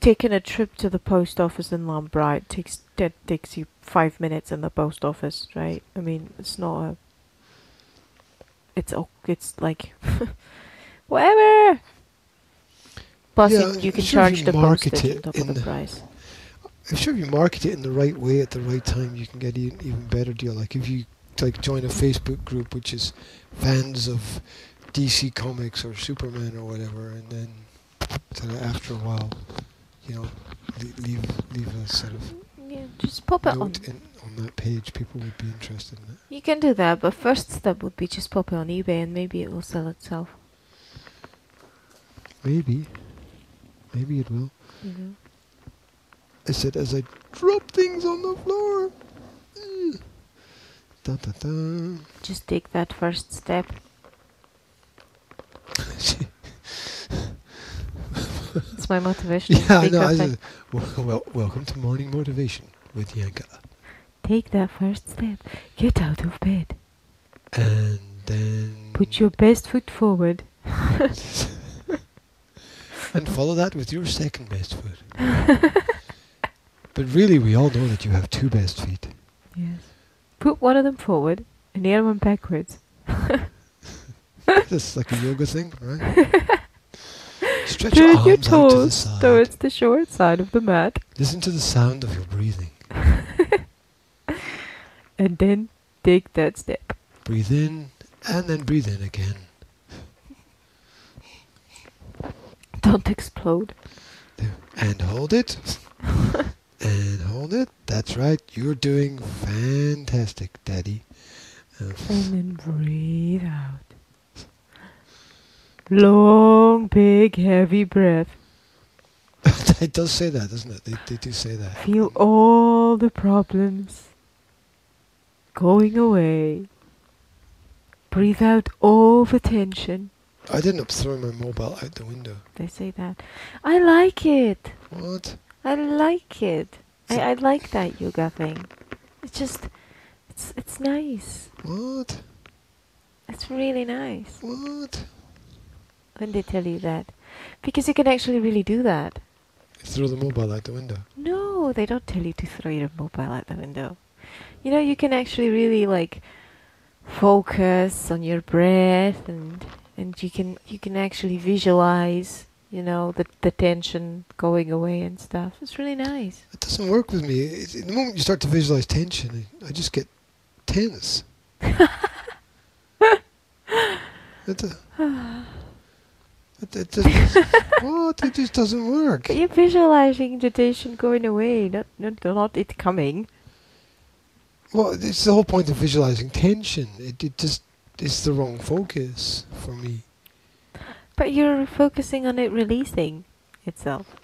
taking a trip to the post office in Lambright takes that takes you five minutes in the post office, right? I mean, it's not a. It's o- it's like [LAUGHS] whatever. Plus, Yeah, you, you can charge the market postage on top of the- price. I'm sure if you market it in the right way at the right time, you can get an even better deal. Like if you like join a Facebook group which is fans of DC Comics or Superman or whatever, and then sort of after a while, you know, leave leave a sort of Yeah, just pop it on. in, on that page, people would be interested in it. You can do that, but first step would be just pop it on eBay, and maybe it will sell itself. Maybe, maybe it will. Know. I said as I drop things on the floor. Dun, dun, dun. Just take that first step. [LAUGHS] It's my motivation. yeah, I know. I fir- said, well, well, welcome to morning motivation with Yanka, Take that first step. Get out of bed. and then Put your best foot forward. [LAUGHS] and follow that with your second best foot. [LAUGHS] but really, we all know that you have two best feet. Yes. Put one of them forward and the other one backwards. [LAUGHS] That's like a yoga thing, right? [LAUGHS] Stretch your Turn arms your out to the toes towards the short side of the mat. Listen to the sound of your breathing. [LAUGHS] And then take that step. Breathe in and then breathe in again. Don't explode. There. And hold it. And hold it. That's right. You're doing fantastic, Daddy. And then breathe out. Long, big, heavy breath. [LAUGHS] it does say that, doesn't it? They, they do say that. Feel all the problems going away. Breathe out all the tension. I didn't throw my mobile out the window. They say that. I like it. What? I like it. I, I like that yoga thing. It's just, it's it's nice. What? It's really nice What? when they tell you that, because you can actually really do that. Throw the mobile out the window. No, they don't tell you to throw your mobile out the window. You know, you can actually really like focus on your breath and and you can you can actually visualize, you know, the the tension going away and stuff. It's really nice. It doesn't work with me. It's, the moment you start to visualize tension, I I just get tense. [LAUGHS] it, uh, it, it, just- [LAUGHS] what? It just doesn't work. But you're visualizing the tension going away, not not not it coming. Well, it's the whole point of visualizing tension. It, it just it's the wrong focus for me. But you're focusing on it releasing itself.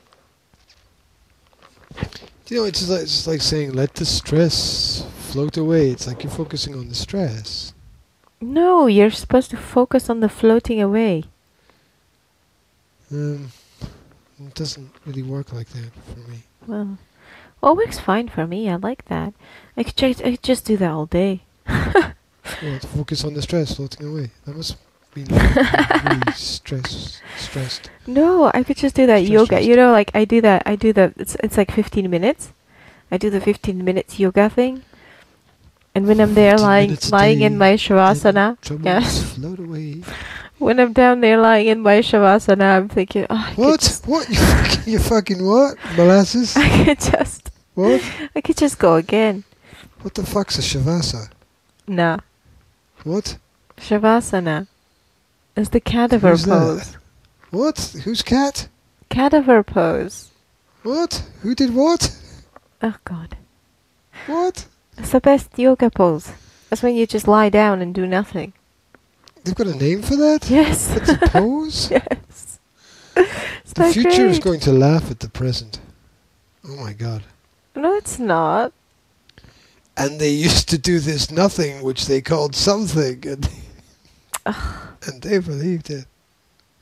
You know, it's just like, it's like saying let the stress float away. It's like you're focusing on the stress. No, you're supposed to focus on the floating away. Um, it doesn't really work like that for me. Well, well, it works fine for me. I like that. I could just, I could just do that all day. [LAUGHS] Well, focus on the stress floating away. That must really [LAUGHS] stress stressed. No, I could just do that Stress yoga. rest. You know, like I do that. I do that. It's it's like 15 minutes. I do the 15 minutes yoga thing. And when I'm there 15 lying lying in my shavasana, yes. [LAUGHS] float away. when I'm down there lying in my shavasana, I'm thinking, oh, I What? What? You fucking, you fucking what? Molasses? [LAUGHS] I could just, What? I could just go again. What the fuck's a shavasana Nah, What? shavasana is the cadaver Who's that? pose. What? Who's cat? Cadaver pose. What? Who did what? Oh God, What? it's the best yoga pose. That's when you just lie down and do nothing. They've got a name for that? Yes. It's a pose? [LAUGHS] yes. [LAUGHS] It's the future is going to laugh at the present. Oh my god. No, it's not. And they used to do this nothing, which they called something, and, and they believed it.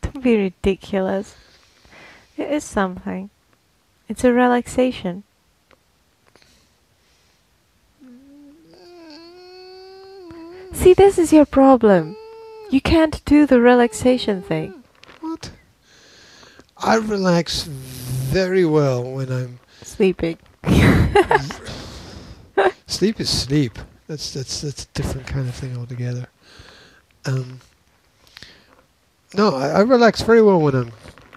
Don't be ridiculous. It is something. It's a relaxation. See, this is your problem. You can't do the relaxation thing. What? I relax very well when I'm Sleeping. [LAUGHS] sleep is sleep. That's that's that's a different kind of thing altogether. Um, no, I, I relax very well when I'm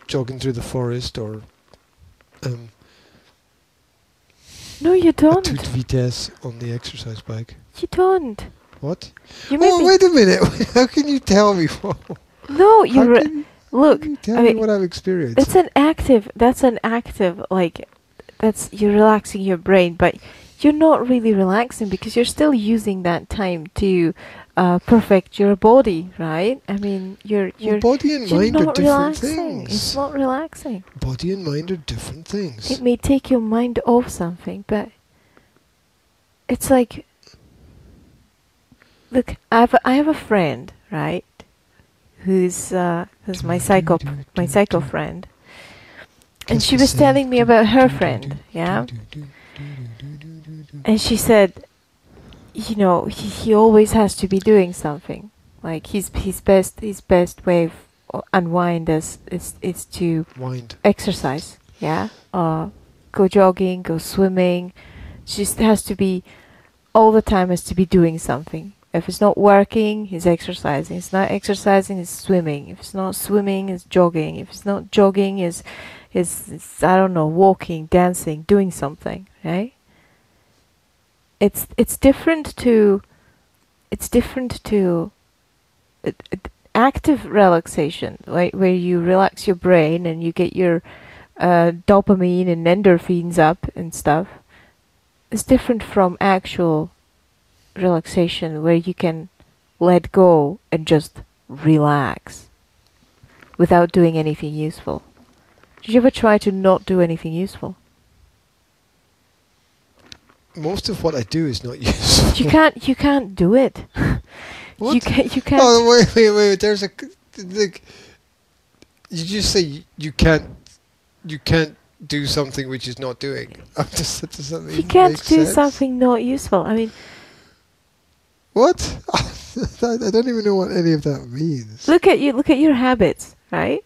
jogging through the forest or um, No, you don't. toute vitesse on the exercise bike. You don't. What? You oh, wait a minute. [LAUGHS] How can you tell me? [LAUGHS] What? No, you re- you, look. you tell I me mean, what I've experienced? That's an active. That's an active. Like, that's you're relaxing your brain, but you're not really relaxing because you're still using that time to uh, perfect your body, right? I mean, you're Well, body and mind are different relaxing. It's things. not relaxing. Body and mind are different things. It may take your mind off something, but it's like, look, I have a, I have a friend, right? Who's uh, who's my psycho my psycho friend, and she was telling me about her friend, yeah. And she said, you know, he, he always has to be doing something. Like his his best his best way of unwind is is is to Wind. exercise. Yeah, uh, go jogging, go swimming. Just has to be all the time has to be doing something. If it's not working, he's exercising. If it's not exercising, he's swimming. If it's not swimming, he's jogging. If it's not jogging, is is is I don't know, walking, dancing, doing something. Right? It's it's different to it's different to uh, uh, active relaxation, right? Where you relax your brain and you get your uh, dopamine and endorphins up and stuff. It's different from actual relaxation where you can let go and just relax without doing anything useful. Did you ever try to not do anything useful? Most of what I do is not [LAUGHS] useful. You can't. You can't do it. [LAUGHS] You What? can't. You can't. Oh wait, wait, wait! There's a like. You just say you can't, you can't do something which is not doing. [LAUGHS] I'm just that does you can't do sense? something not useful. I mean, What? I I don't even know what any of that means. look at you. Look at your habits, right?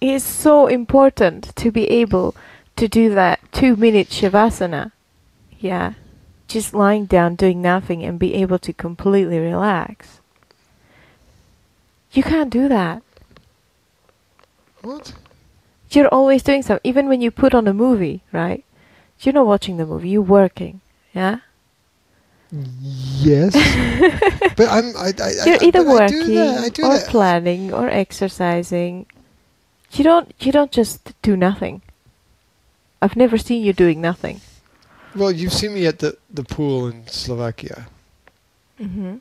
It is so important to be able to do that two-minute shavasana. Yeah, just lying down, doing nothing, and be able to completely relax. You can't do that. What? You're always doing something. Even when you put on a movie, right? You're not watching the movie. You're working. Yeah. Yes, [LAUGHS] but I'm. I, I, I, You're either I do working that. I do or that. planning or exercising. You don't. You don't just do nothing. I've never seen you doing nothing. Well, you've seen me at the the pool in Slovakia Mm-hmm.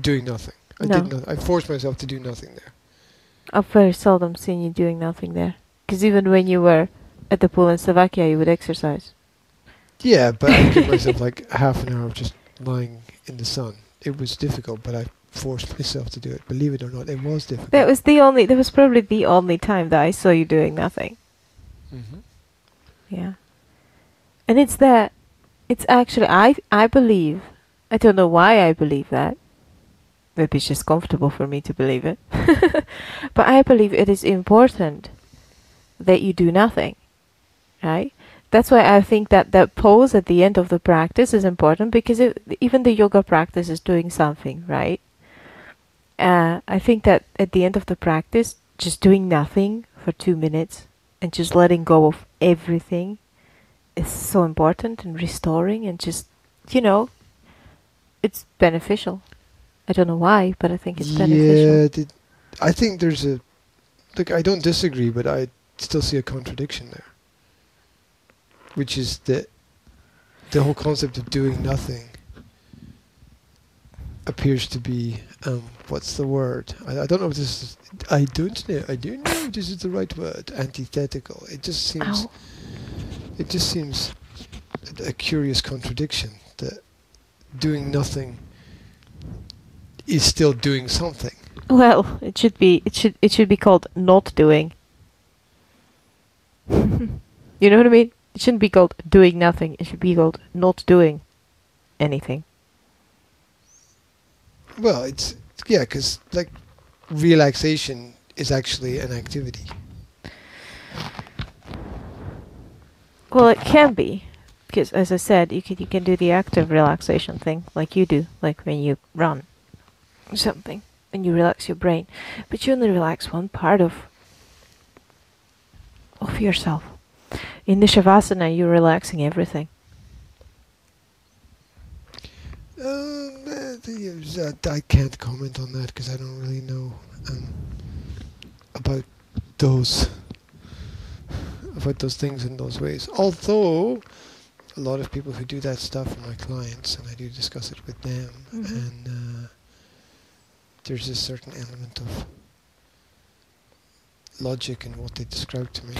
doing nothing. I No. did not. I forced myself to do nothing there. I've very seldom seen you doing nothing there. Because even when you were at the pool in Slovakia, you would exercise. Yeah, but I gave [LAUGHS] myself like half an hour of just lying in the sun. It was difficult, but I forced myself to do it. Believe it or not, it was difficult. That was the only. That was probably the only time that I saw you doing nothing. hmm Yeah. And it's that it's actually I I believe I don't know why I believe that. Maybe it's just comfortable for me to believe it. [LAUGHS] but I believe it is important that you do nothing. Right? That's why I think that that pose at the end of the practice is important because it, even the yoga practice is doing something, right? Uh, I think that at the end of the practice, just doing nothing for two minutes and just letting go of everything is so important and restoring and just you know it's beneficial i don't know why but i think it's yeah, beneficial did, I think there's a. Look, I don't disagree, but I still see a contradiction there. Which is that the whole concept of doing nothing appears to be um, what's the word? I, I don't know if this is. I don't know. I don't know if this is the right word. Antithetical. It just seems. Ow. It just seems a, curious contradiction that doing nothing is still doing something. Well, it should be it should it should be called not doing. [LAUGHS] you know what I mean? It shouldn't be called doing nothing. It should be called not doing anything. Well, it's yeah, because like relaxation is actually an activity. Well, it can be, because as I said, you can you can do the active relaxation thing like you do, like when you run something, and you relax your brain, but you only relax one part of of yourself. In the shavasana, you're relaxing everything. Um, the- uh, I can't comment on that because I don't really know um, about those about those things in those ways. Although a lot of people who do that stuff are my clients, and I do discuss it with them, Mhm. and uh, there's a certain element of logic in what they describe to me.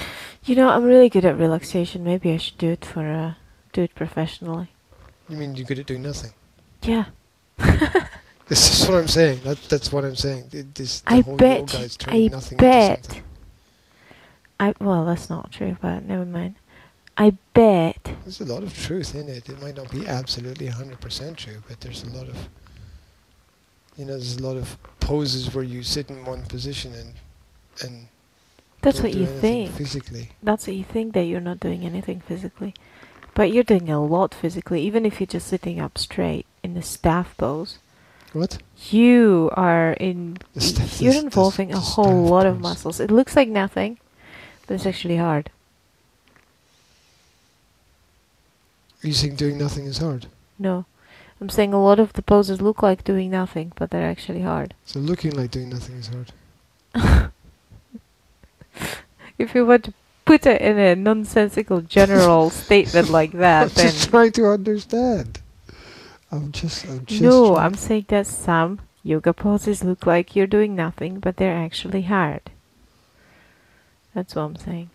You know, I'm really good at relaxation. Maybe I should do it for uh, do it professionally. You mean you're good at doing nothing? Yeah. [LAUGHS] This is what I'm saying. That, that's what I'm saying. It, this, the I whole bet yoga is you- I nothing bet. I well, that's not true, but never mind. I bet. There's a lot of truth in it. It might not be absolutely 100% true, but there's a lot of, you know, there's a lot of poses where you sit in one position and and That's what you think. physically. That's what you think that you're not doing anything physically. But you're doing a lot physically, even if you're just sitting up straight in the staff pose. What? You are in. The you're involving a whole lot of muscles. It looks like nothing, but it's actually hard. Are you saying doing nothing is hard? No, I'm saying a lot of the poses look like doing nothing, but they're actually hard. So looking like doing nothing is hard. [LAUGHS] If you want to put it in a nonsensical general [LAUGHS] statement like that, I'm then just trying to understand. I'm just, I'm just. no, I'm saying that some yoga poses look like you're doing nothing, but they're actually hard. That's what I'm saying.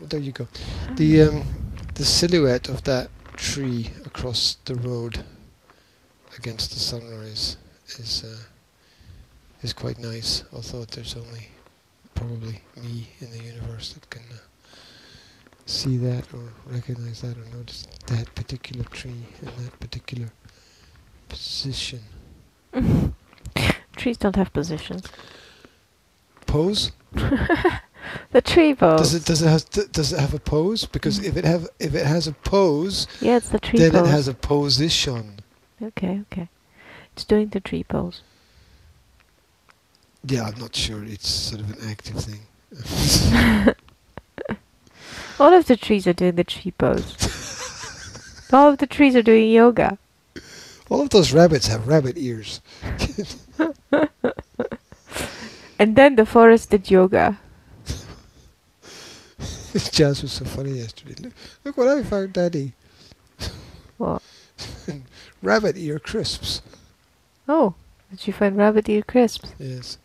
Well, there you go. The um, the silhouette of that tree across the road against the sunrise is uh, is quite nice. Although there's only probably me in the universe that can uh, see that or recognize that or notice that particular tree in that particular position. [LAUGHS] Trees don't have positions. Pose? [LAUGHS] The tree pose. Does it does it has does it have a pose? Because Mm. if it have if it has a pose, yeah, it's the tree then pose. it has a position. Okay, okay. It's doing the tree pose. Yeah, I'm not sure. It's sort of an active thing. [LAUGHS] All of the trees are doing the tree pose. [LAUGHS] All of the trees are doing yoga. All of those rabbits have rabbit ears. [LAUGHS] And then the forest did yoga. [LAUGHS] Jazz was so funny yesterday. Look, look what I found, Daddy. What? [LAUGHS] Rabbit ear crisps. Oh, did you find rabbit ear crisps? Yes.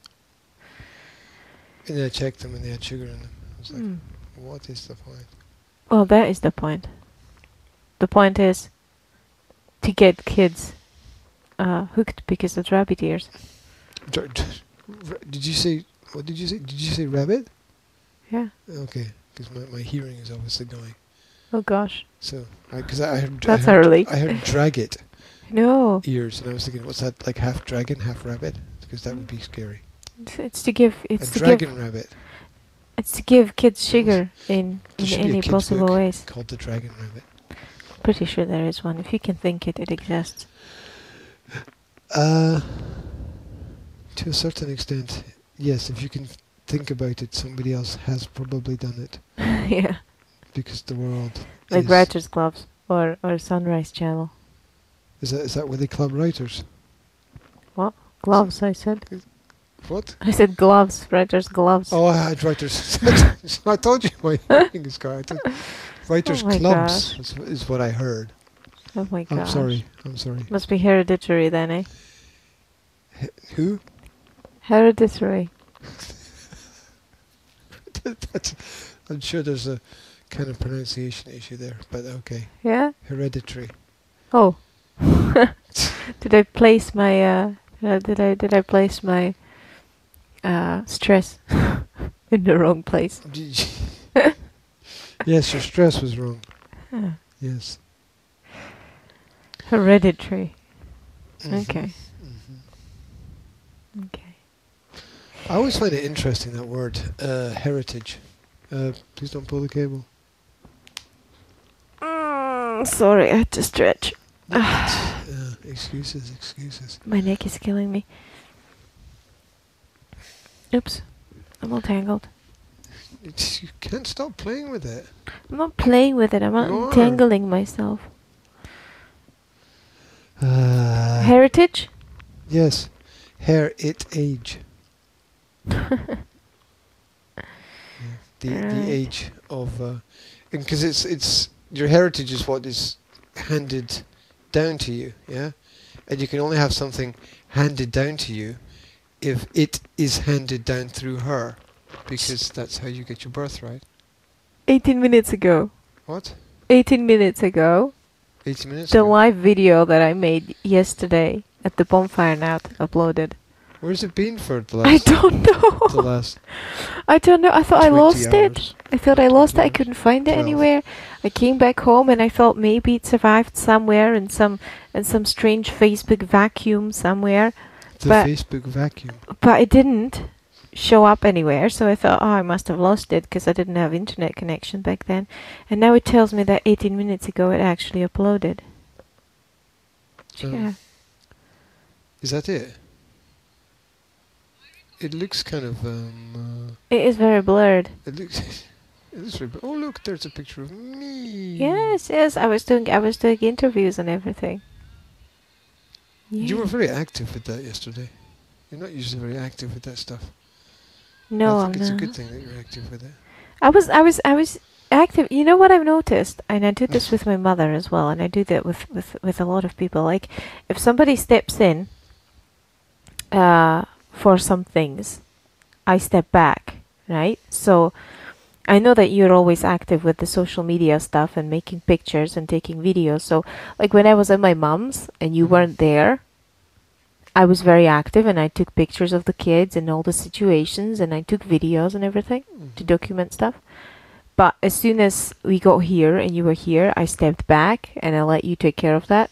And I checked them and they had sugar in them. I was like, Hmm. what is the point? Well, that is the point. The point is to get kids uh, hooked because of rabbit ears. Dr- d- ra- Did you say, what did you say? Did you say rabbit? Yeah. Okay, because my, my hearing is obviously going. Oh gosh. So, because I, I heard, I That's heard, early. I heard drag it [LAUGHS] No. ears, and I was thinking, what's that, like half dragon, half rabbit? Because that would be scary. It's, it's to give it's a to dragon give rabbit it's to give kids sugar in in should be a any possible ways. called the dragon rabbit. Pretty sure there is one. If you can think it, it exists. Uh, to a certain extent, yes. If you can think about it, somebody else has probably done it [LAUGHS] yeah. because the world Like Writers Clubs or or Sunrise Channel. is that is that where they club writers? What gloves, I said. What? I said gloves. Writers Gloves. Oh, I had writers. [LAUGHS] I told you my hearing is going. Writers Oh clubs is, is what I heard. Oh my god. I'm sorry. I'm sorry. Must be hereditary then, eh? Who? Hereditary. [LAUGHS] I'm sure there's a kind of pronunciation issue there, but okay. Yeah? Hereditary. Oh. [LAUGHS] did I place my uh, uh, did I did I place my uh, stress [LAUGHS] in the wrong place? yes, your stress was wrong. Huh. Yes. Hereditary. Mhm, Okay. mhm. Okay. I always find it interesting that word, uh, heritage. Uh, please don't pull the cable. Mm, sorry, I had to stretch. uh, [SIGHS] excuses, excuses. My neck is killing me. Oops. I'm all tangled. It's, you can't stop playing with it. I'm not playing with it, I'm You are. myself. Uh, Heritage? yes, hair it age. Yeah, [LAUGHS] the Right. the age of, uh, because it's it's your heritage is what is handed down to you, yeah, and you can only have something handed down to you if it is handed down through her, because that's how you get your birthright. 18 minutes ago. What? 18 minutes ago. Eighty minutes. The ago? live video that I made yesterday at the bonfire now uploaded. Where's it been for the last? I don't [LAUGHS] know. the last. I don't know. I thought I 20 lost it. I thought I lost it. I couldn't find it 12. anywhere. I came back home and I thought maybe it survived somewhere in some in some strange Facebook vacuum somewhere, The But- Facebook vacuum. but it didn't show up anywhere. So I thought, oh, I must have lost it because I didn't have internet connection back then. And now it tells me that 18 minutes ago it actually uploaded. So, Yeah. Is that it? It looks kind of um. It is very blurred. Uh, it looks. [LAUGHS] It looks very, oh look, there's a picture of me. Yes, yes. I was doing I was doing interviews and everything. You were very active with that yesterday. You're not usually very active with that stuff. No, I I'm think it's not. a good thing that you're active with it. I was I was I was active. You know what I've noticed, and I do this with my mother as well, and I do that with with with a lot of people. Like if somebody steps in uh, for some things, I step back, right? So I know that you're always active with the social media stuff and making pictures and taking videos. So like when I was at my mom's and you Mhm. weren't there. I was very active and I took pictures of the kids and all the situations and I took videos and everything to Mhm. document stuff. But as soon as we got here and you were here, I stepped back and I let you take care of that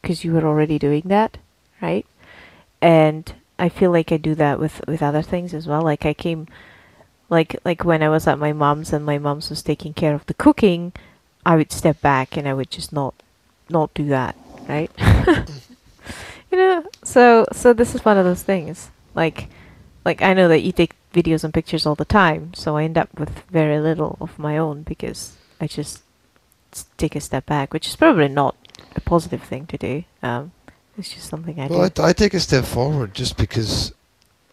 because you were already doing that, right? And I feel like I do that with with other things as well. Like I came, like like when I was at my mom's and my mom's was taking care of the cooking, I would step back and I would just not not do that, right? [LAUGHS] you know, so so this is one of those things. Like like I know that you take videos and pictures all the time, so I end up with very little of my own because I just take a step back, which is probably not a positive thing to do. Um, it's just something I Well, do. I, I take a step forward just because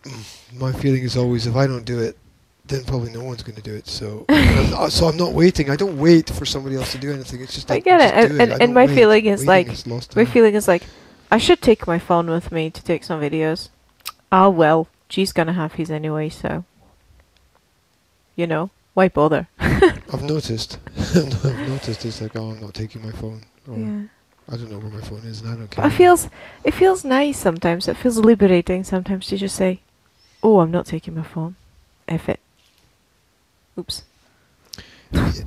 [CLEARS THROAT] my feeling is always if I don't do it, then probably no one's going to do it. So, [LAUGHS] I'm not, so I'm not waiting. I don't wait for somebody else to do anything. It's just I get just it, and- and- and my wait. feeling is Waiting like- is My time. feeling is like I should take my phone with me to take some videos. Ah well, G's gonna have his anyway, so you know why bother? [LAUGHS] I've noticed. [LAUGHS] I've noticed. It's like, oh, I'm not taking my phone. Or Yeah. I don't know where my phone is, and I don't care. it feels it feels nice sometimes. It feels liberating sometimes to just say, "Oh, I'm not taking my phone." F it. Oops. [LAUGHS] You've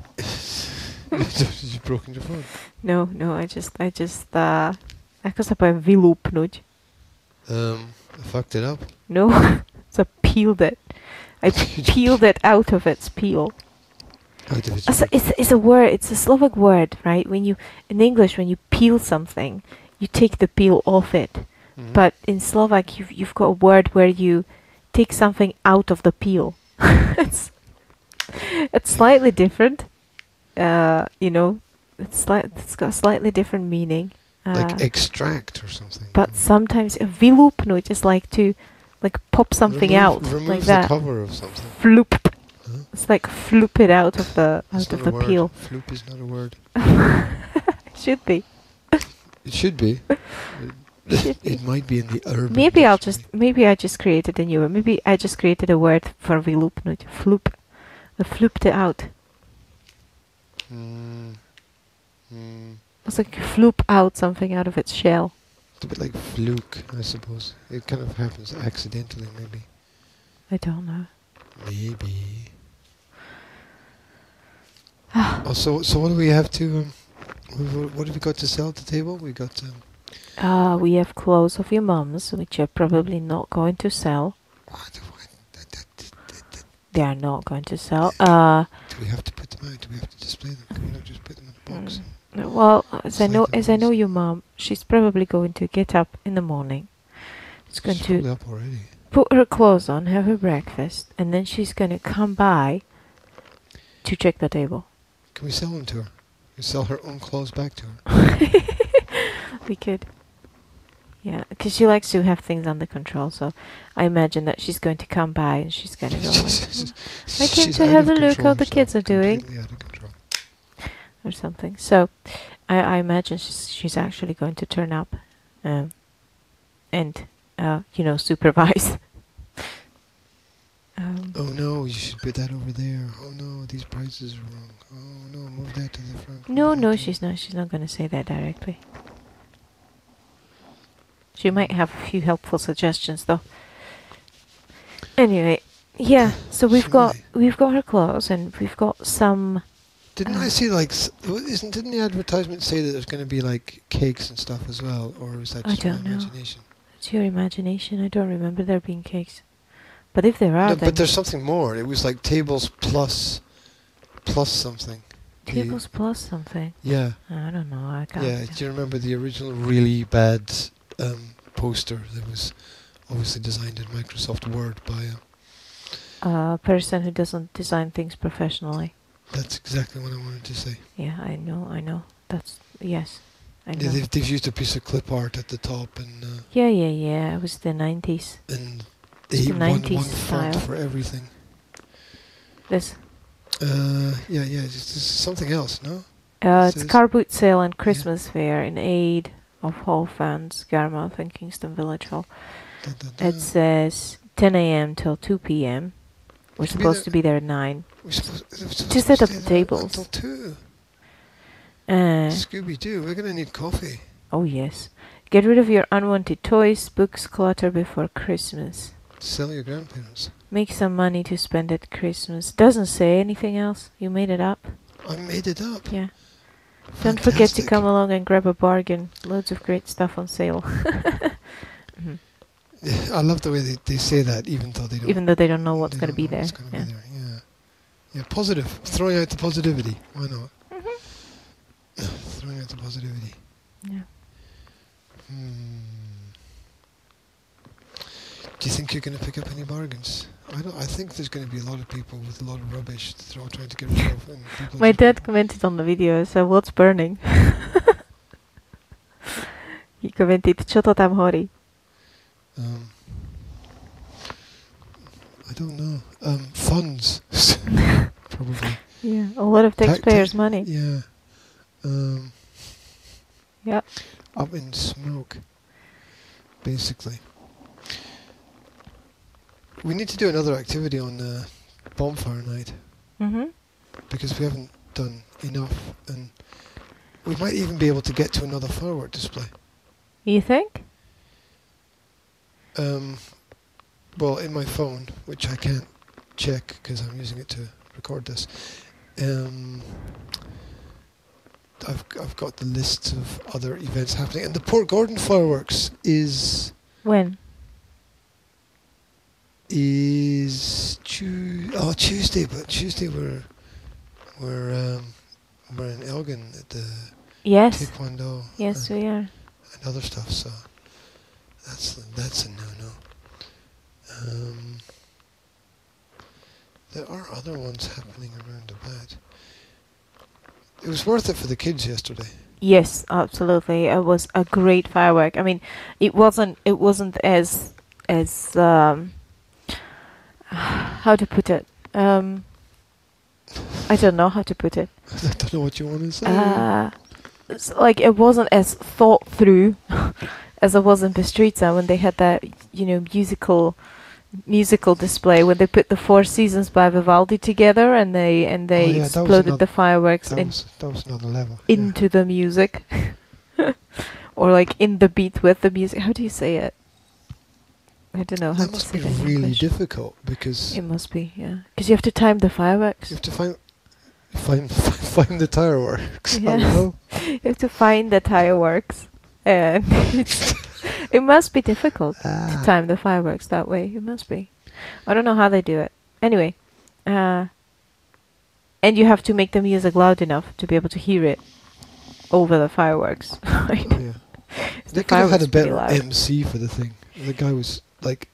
broken your phone. No, no, I just I just uh Jako se povie vylúpnuť? Um, I fucked it up. No, [LAUGHS] so peeled it. I [LAUGHS] peeled it out of its peel. Out of its Uh, so it's it's a word. It's a Slovak word, right? When you in English, when you peel something, you take the peel off it. Mhm. But in Slovak, you've you've got a word where you take something out of the peel. [LAUGHS] it's it's slightly different. Uh, you know, it's like it's got a slightly different meaning. Uh, like extract or something. but sometimes a vylúpnuť is like to like pop something remove, out remove like the that. cover of something. Floop. Huh? It's like floop it out of the out of the peel. Floop is not a word. [LAUGHS] It should be. It should be. [LAUGHS] Should It, it might be in the urban. Maybe I'll just maybe I just created a new word. Maybe I just created a word for vylúpnuť. Floop. I flooped it out. Mm. Mm. It's like you floop out something out of its shell. It's a bit like fluke, I suppose. It kind of happens accidentally, maybe. I don't know. Maybe. oh, so so what do we have to? Um, wh- wh- what have we got to sell at the table? We got. Um, Uh, we have clothes of your mum's, which you're probably not going to sell. They are not going to sell. Uh, do we have to put them out? Do we have to display them? Can we not just put them in a box? Mm. Well, as I know, as I know your mom, she's probably going to get up in the morning. She's going She's to probably up already. put her clothes on, have her breakfast, and then she's going to come by to check the table. Can we sell them to her? We sell her own clothes back to her. [LAUGHS] we could. Yeah, because she likes to have things under control, so I imagine that she's going to come by and she's going to go [LAUGHS] I came to have a look how the kids are doing. completely out of control. Or something. So I, I imagine she's, she's actually going to turn up um, and, uh, you know, [LAUGHS] supervise. um, Oh no, you should put that over there. Oh no, these prices are wrong. Oh no, move that to the front. no, no, she's not. She's not going to say that directly. She might have a few helpful suggestions, though. Anyway, yeah. So we've got we've got her clothes, and we've got some. Didn't I see like isn't didn't the advertisement say that there's going to be like cakes and stuff as well, or was that I just my don't know. imagination? It's your imagination. I don't remember there being cakes, but if there are, No, then but there's something more. It was like tables plus plus something. The- tables plus something. Yeah, I don't know. I can't. yeah. Do you remember the original really bad um, poster that was obviously designed in Microsoft Word by? Uh, a person who doesn't design things professionally. That's exactly what I wanted to say. Yeah, I know, I know. That's yes. I know. Yeah, they've, they've used a piece of clip art at the top and. Uh, yeah, yeah, yeah. It was the nineties. And they the 90s style for everything. This. Uh, yeah, yeah. Just, something else, no? Uh, it's car boot sale and Christmas yeah. fair in aid of Hall fans, Garmouth and Kingston Village Hall. Da, da, da. It says 10 a.m. till 2 p.m. We're supposed to be there at 9 to set up the tables. Until two. Uh, Scooby Doo, we're gonna need coffee. oh yes. Get rid of your unwanted toys, books, clutter before Christmas. Sell your grandparents. Make some money to spend at Christmas. Doesn't say anything else. You made it up. I made it up. Yeah. Don't forget to come along and grab a bargain. Loads of great stuff on sale. Mhm. [LAUGHS] Yeah, [LAUGHS] I love the way they, they say that, even though they don't. Even though they don't know what's going to be there. Yeah. be there. Yeah. Positive. Throwing out the positivity. Why not? Mm-hmm. Throwing out the positivity. yeah. Hmm. Do you think you're going to pick up any bargains? I don't. I think there's going to be a lot of people with a lot of rubbish to throw, trying to get rid of. And My dad commented on the video, so what's burning? [LAUGHS] he commented, čo to tam horí? Um, don't know. Um, funds, [LAUGHS] probably. Yeah, a lot of Ta- ta- taxpayers' money. Yeah. Um, Yep. Up in smoke, basically. We need to do another activity on uh, bonfire night Mm-hmm. because we haven't done enough, and we might even be able to get to another firework display. You think? Um, well, in my phone, which I can't check because I'm using it to record this. Um, I've I've got the lists of other events happening, and the Port Gordon fireworks is When? is Tu- oh Tuesday, but Tuesday we're we're um, we're in Elgin at the Yes. Taekwondo Yes, we are. and other stuff. So that's that's a no no. Um, there are other ones happening around about. It was worth it for the kids yesterday. Yes, absolutely. It was a great firework. I mean, it wasn't. It wasn't as as um, how to put it. Um, I don't know how to put it. [LAUGHS] I don't know what you want to say. Uh, it's like it wasn't as thought through [LAUGHS] as it was in Bystrica when they had that you know musical musical display when they put the Four Seasons by Vivaldi together and they and they Oh, yeah, exploded the fireworks in, was that was another level. yeah. into the music. [LAUGHS] or like in the beat with the music. How do you say it? I don't know how that to must say be really English. difficult because It must be, yeah, because you have to time the fireworks. you have to find find [LAUGHS] find the tire works. Yeah. [LAUGHS] You have to find the fireworks, and [LAUGHS] it must be difficult to Ah. time the fireworks that way. It must be. I don't know how they do it. Anyway, uh, and you have to make the music loud enough to be able to hear it over the fireworks. right? [LAUGHS] Yeah. The They could have had a better. MC for the thing. The guy was like,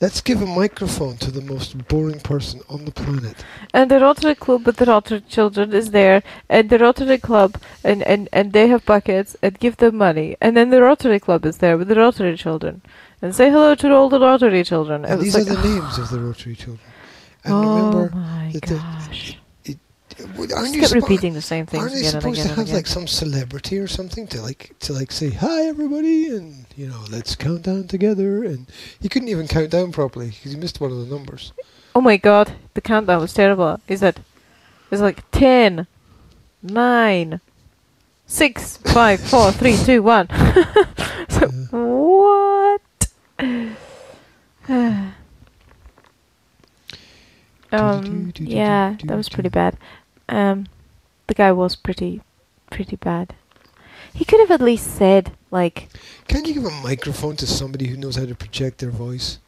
"Let's give a microphone to the most boring person on the planet." And the Rotary Club with the Rotary children is there, and the Rotary Club, and, and, and they have buckets, and give them money. And then the Rotary Club is there with the Rotary children, and say hello to all the Rotary children. And these like, are the [SIGHS] names of the Rotary children. And oh remember, my gosh. Aren't you kept repeating the same things Aren't they and supposed again to and have again. like some celebrity or something to like to like say hi everybody and you know let's count down together and he couldn't even count down properly because he missed one of the numbers. Oh my god, the countdown was terrible. Is that? It's like 10, 9, 6, 5, 4, 3, 2, 1. so, what? um, yeah, that was pretty bad. Um, the guy was pretty, pretty bad. He could have at least said, like, Can't you give a microphone to somebody who knows how to project their voice?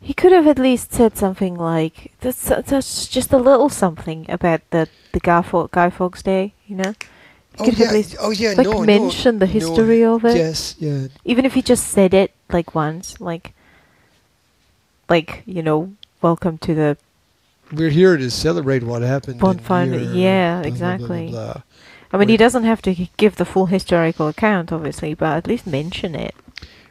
He could have at least said something like that's that's just a little something about the the Guy, Fo- Guy Fawkes Day, you know. He Oh yeah, oh yeah, like no, mention the no, history no, of it, Yes, yeah. even if he just said it like once, like like you know, welcome to the We're here to celebrate what happened. Bonfire, yeah, blah, blah, blah, blah, exactly. blah. I mean, he doesn't have to give the full historical account, obviously, but at least mention it.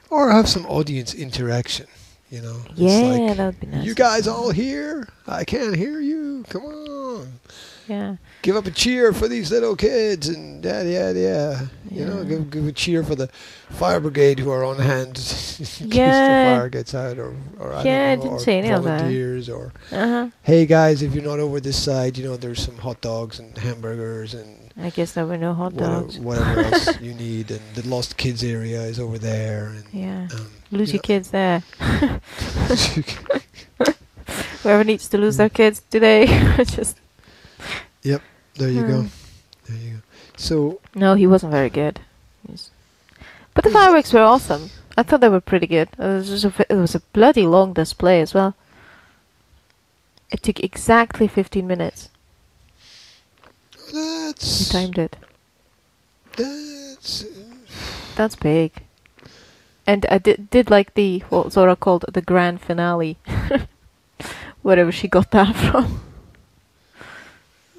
Or have some audience interaction. You know. Yeah, like, that would be nice. You guys all here? I can't hear you. Come on. Yeah, Give up a cheer for these little kids and yeah, yeah, yeah. You know, give give a cheer for the fire brigade who are on hand [LAUGHS] in case Yeah. the fire gets out, or or I Yeah, I know, didn't or see any of that. or uh huh. hey guys, if you're not over this side, you know, there's some hot dogs and hamburgers and I guess there were no hot dogs. whatever [LAUGHS] else you need, and the lost kids area is over there, and Yeah, um, lose you your kids there. [LAUGHS] Whoever needs to lose their kids today, just there you go, Hmm. there you go. So no, he wasn't very good. He's- But the fireworks were awesome. I thought they were pretty good. It was, a, it was a bloody long display as well. It took exactly 15 minutes. That's timed it. that's. uh, That's big. And I did, did like the, what Zora called the grand finale. [LAUGHS] Wherever she got that [LAUGHS] from.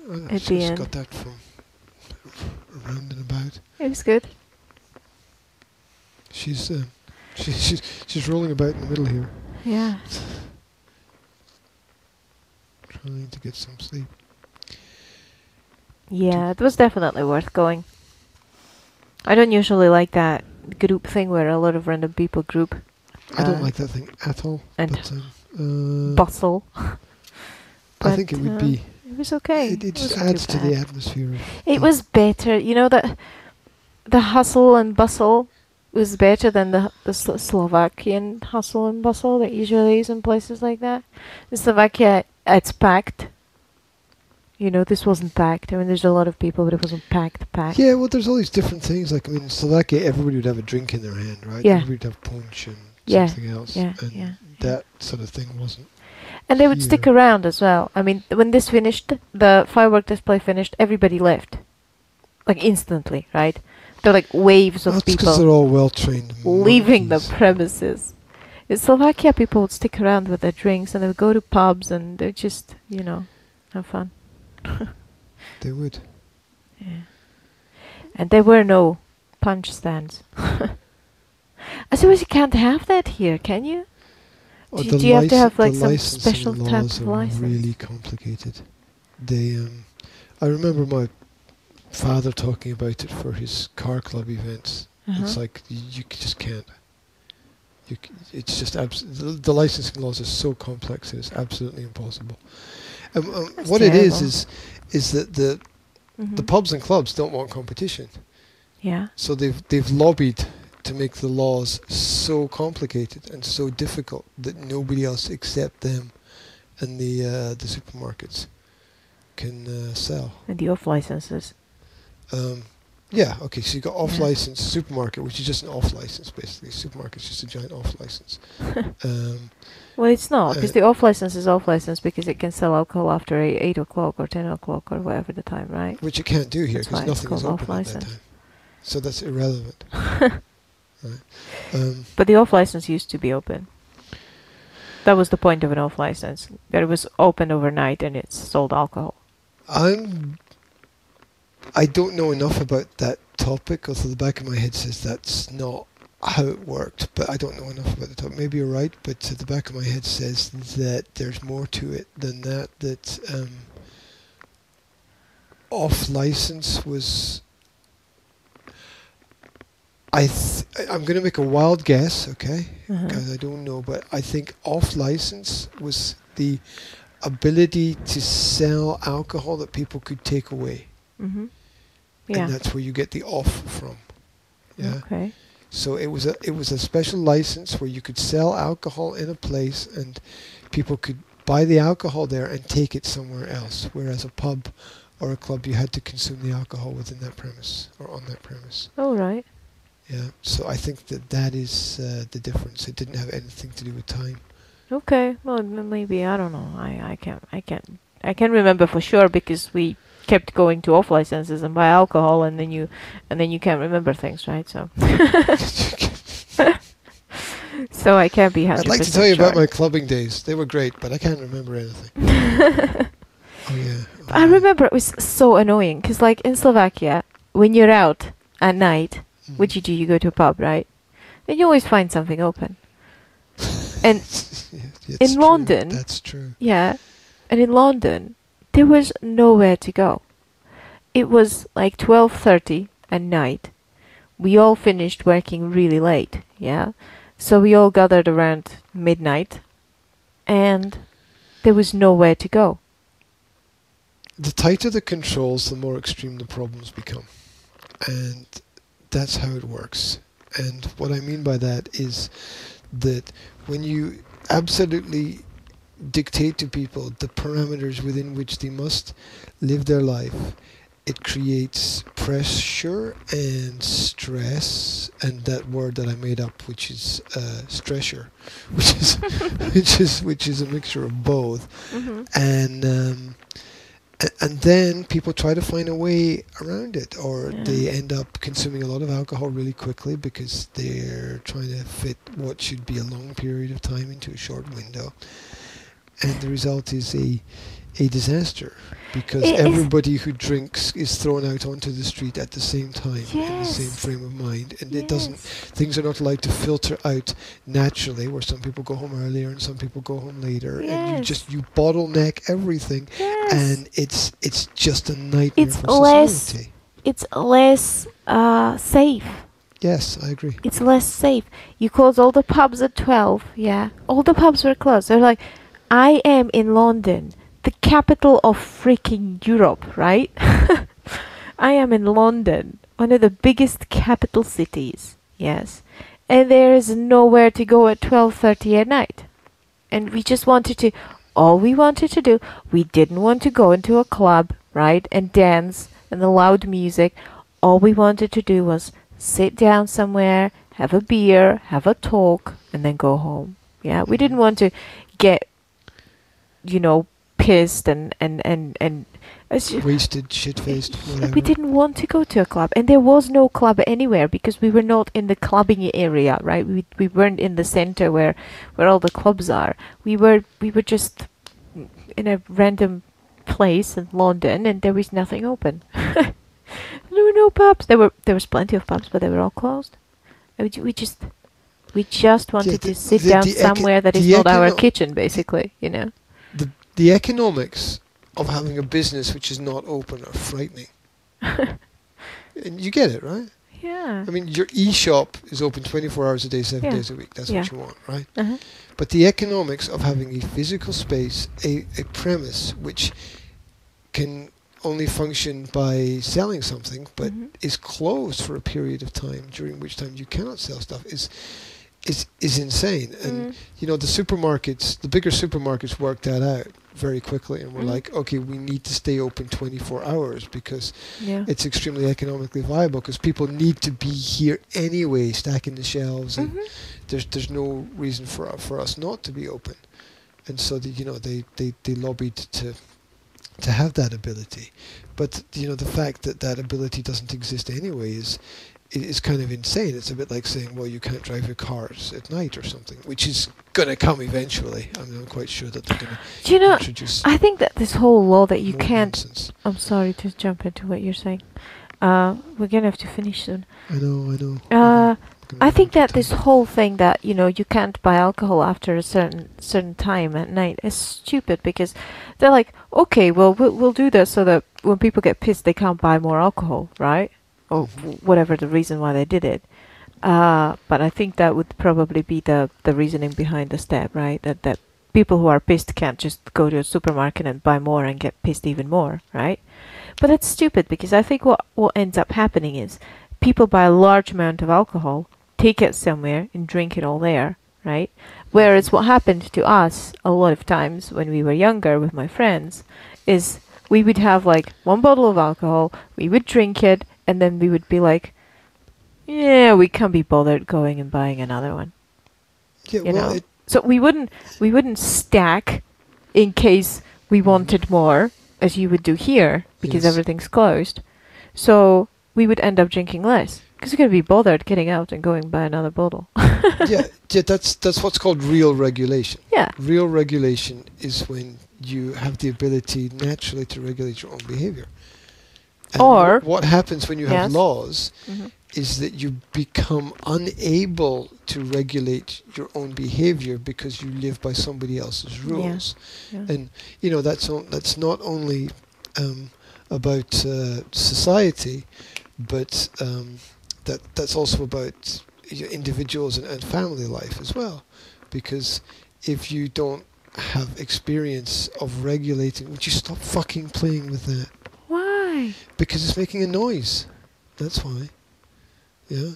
I At she the end. got that from around and about. It was good. She's uh, [LAUGHS] she, she's she's rolling about in the middle here, Yeah. trying to get some sleep. Yeah, it was definitely worth going. I don't usually like that group thing where a lot of random people group I don't Uh, like that thing at all. and but um, uh, bustle. I think it would uh, be. It was okay. It, it just adds to the atmosphere. Of It was better, you know that the hustle and bustle was better than the the Slo- Slovakian hustle and bustle that usually is in places like that. In Slovakia, it's packed. You know, this wasn't packed. I mean, there's a lot of people, but it wasn't packed. Packed. Yeah, well, there's all these different things. Like, I mean, in Slovakia, everybody would have a drink in their hand, right? Yeah. Everybody would have punch and Yeah, something else. yeah, and yeah, that sort of thing wasn't. And they would stick around as well. I mean, when this finished, the firework display finished, everybody left. Like instantly, right? They're like waves of That's because people they're all well trained. leaving the premises. In Slovakia, people would stick around with their drinks and they would go to pubs and they just, you know, have fun. [LAUGHS] They would. Yeah. And there were no punch stands. [LAUGHS] I suppose you can't have that here, can you? Do- the do you have to have, like, some special type of are license? really complicated. They, um, I remember my father talking about it for his car club events. It's Uh-huh. like you, you just can't. You, c- it's just abs- the, the licensing laws are so complex; it's absolutely impossible. Um, um, what it is is is that the the Mhm. pubs and clubs don't want competition, Yeah. so they've they've lobbied to make the laws so complicated and so difficult that nobody else except them and the uh, the supermarkets can uh, sell. And the off licenses. Um, yeah, okay, so you got off license supermarket, which is just an off license basically. Supermarket's just a giant off license. [LAUGHS] um, Well, it's not because Uh, the off license is off license because it can sell alcohol after eight, eight o'clock or ten o'clock or whatever the time, right? which it can't do here because nothing is open at that time. So that's irrelevant. [LAUGHS] Um, But the off license used to be open. That was the point of an off license. That it was open overnight and it sold alcohol. I'm. I don't know enough about that topic, although the back of my head says that's not how it worked. But I don't know enough about the topic. Maybe you're right, but the back of my head says that there's more to it than that. That um, off license was. I th- I'm going to make a wild guess, okay? Uh-huh. because I don't know, but I think off license was the ability to sell alcohol that people could take away, Mm-hmm. Yeah. and that's where you get the off from. Yeah. Okay. So it was a it was a special license where you could sell alcohol in a place, and people could buy the alcohol there and take it somewhere else. Whereas a pub or a club, you had to consume the alcohol within that premise or on that premise. All right. Yeah. So I think that that is uh, the difference. It didn't have anything to do with time. Okay. Well, maybe I don't know. I I can't I can't I can't remember for sure because we kept going to off licenses and buy alcohol and then you and then you can't remember things, right? So [LAUGHS] so I can't be 100 I'd like to tell you about my clubbing days. They were great, but I can't remember anything. [LAUGHS] oh yeah. I remember it was so annoying because, like in Slovakia, when you're out at night, Mm. what you do, you go to a pub, right? And you always find something open. And [LAUGHS] in true. London- That's true. yeah, and in London, there was nowhere to go. It was like twelve thirty at night. We all finished working really late, yeah. So we all gathered around midnight, and there was nowhere to go. The tighter the controls, the more extreme the problems become, and that's how it works. And what I mean by that is that when you absolutely dictate to people the parameters within which they must live their life, it creates pressure and stress, and that word that I made up, which is uh, stressor, [LAUGHS] which is which is which is a mixture of both, Mm-hmm. and um, and then people try to find a way around it, or Yeah. they end up consuming a lot of alcohol really quickly because they're trying to fit what should be a long period of time into a short window, and the result is a a disaster because It everybody who drinks is thrown out onto the street at the same time in the same frame of mind, and it doesn't things are not allowed to filter out naturally where some people go home earlier and some people go home later and you just you bottleneck everything Yes. and it's it's just a nightmare It's for less- society it's less uh, safe. yes i agree It's less safe. You close all the pubs at 12, yeah? All the pubs were closed. They're like, I am in London, the capital of freaking Europe, right? [LAUGHS] I am in London, one of the biggest capital cities, yes. And there is nowhere to go at 12:30 at night. And we just wanted to all we wanted to do, we didn't want to go into a club, right? And dance and the loud music. All we wanted to do was sit down somewhere, have a beer, have a talk, and then go home. Yeah, we didn't want to get, you know, pissed and and and and wasted shit-faced we didn't want to go to a club, and there was no club anywhere because we were not in the clubbing area, right? We we weren't in the center where where all the clubs are. We were we were just in a random place in London, and there was nothing open. [LAUGHS] there were no pubs. There were there was plenty of pubs, but they were all closed. We, we just we just wanted the- to sit the- down the somewhere that is not our kitchen, basically. You know. The economics of having a business which is not open are frightening [LAUGHS] and you get it right Yeah. i mean your e-shop is open 24 hours a day 7 Yeah. days a week that's Yeah. what you want right Uh-huh. But the economics of having a physical space, a, a premise which can only function by selling something, but Mhm. is closed for a period of time during which time you cannot sell stuff is is is insane. And Mm. you know the supermarkets, the bigger supermarkets work that out very quickly, and were Mhm. like, okay, we need to stay open 24 hours because yeah. it's extremely economically viable because people need to be here anyway, stacking the shelves, and Mhm. there's there's no reason for for us not to be open, and so the, you know they, they, they lobbied to to have that ability, but you know the fact that that ability doesn't exist anyway is i- is kind of insane. It's a bit like saying, well, you can't drive your cars at night or something, which is going to come eventually. I mean, I'm quite sure that they're going Do you to know? introduce. I think that this whole law that you can't. nonsense. I'm sorry to jump into what you're saying. Uh, we're gonna have to finish soon. I know, I know. Uh, I think that this whole thing that you know you can't buy alcohol after a certain certain time at night is stupid because they're like, okay, well we'll, we'll do this so that when people get pissed they can't buy more alcohol, right? Or whatever the reason why they did it. Uh, but I think that would probably be the the reasoning behind the step, right? That that people who are pissed can't just go to a supermarket and buy more and get pissed even more, right? But it's stupid because I think what what ends up happening is people buy a large amount of alcohol, take it somewhere and drink it all there, right? Whereas what happened to us a lot of times when we were younger with my friends is we would have like one bottle of alcohol, we would drink it, and then we would be like, yeah, we can't be bothered going and buying another one. Yeah, you well, know. it, So we wouldn't we wouldn't stack in case we wanted more, as you would do here because Yes. everything's closed. So we would end up drinking less because we couldn't be bothered getting out and going buy another bottle. [LAUGHS] yeah, yeah, that's that's what's called real regulation. yeah. Real regulation is when you have the ability naturally to regulate your own behavior. And Or- what happens when you have Yes. laws hmm is that you become unable to regulate your own behavior because you live by somebody else's rules. Yeah. And you know that's that's not only um, about uh, society, but um, that that's also about individuals and, and family life as well. Because if you don't have experience of regulating, would you stop fucking playing with that? Why? Because it's making a noise. That's why. Yeah.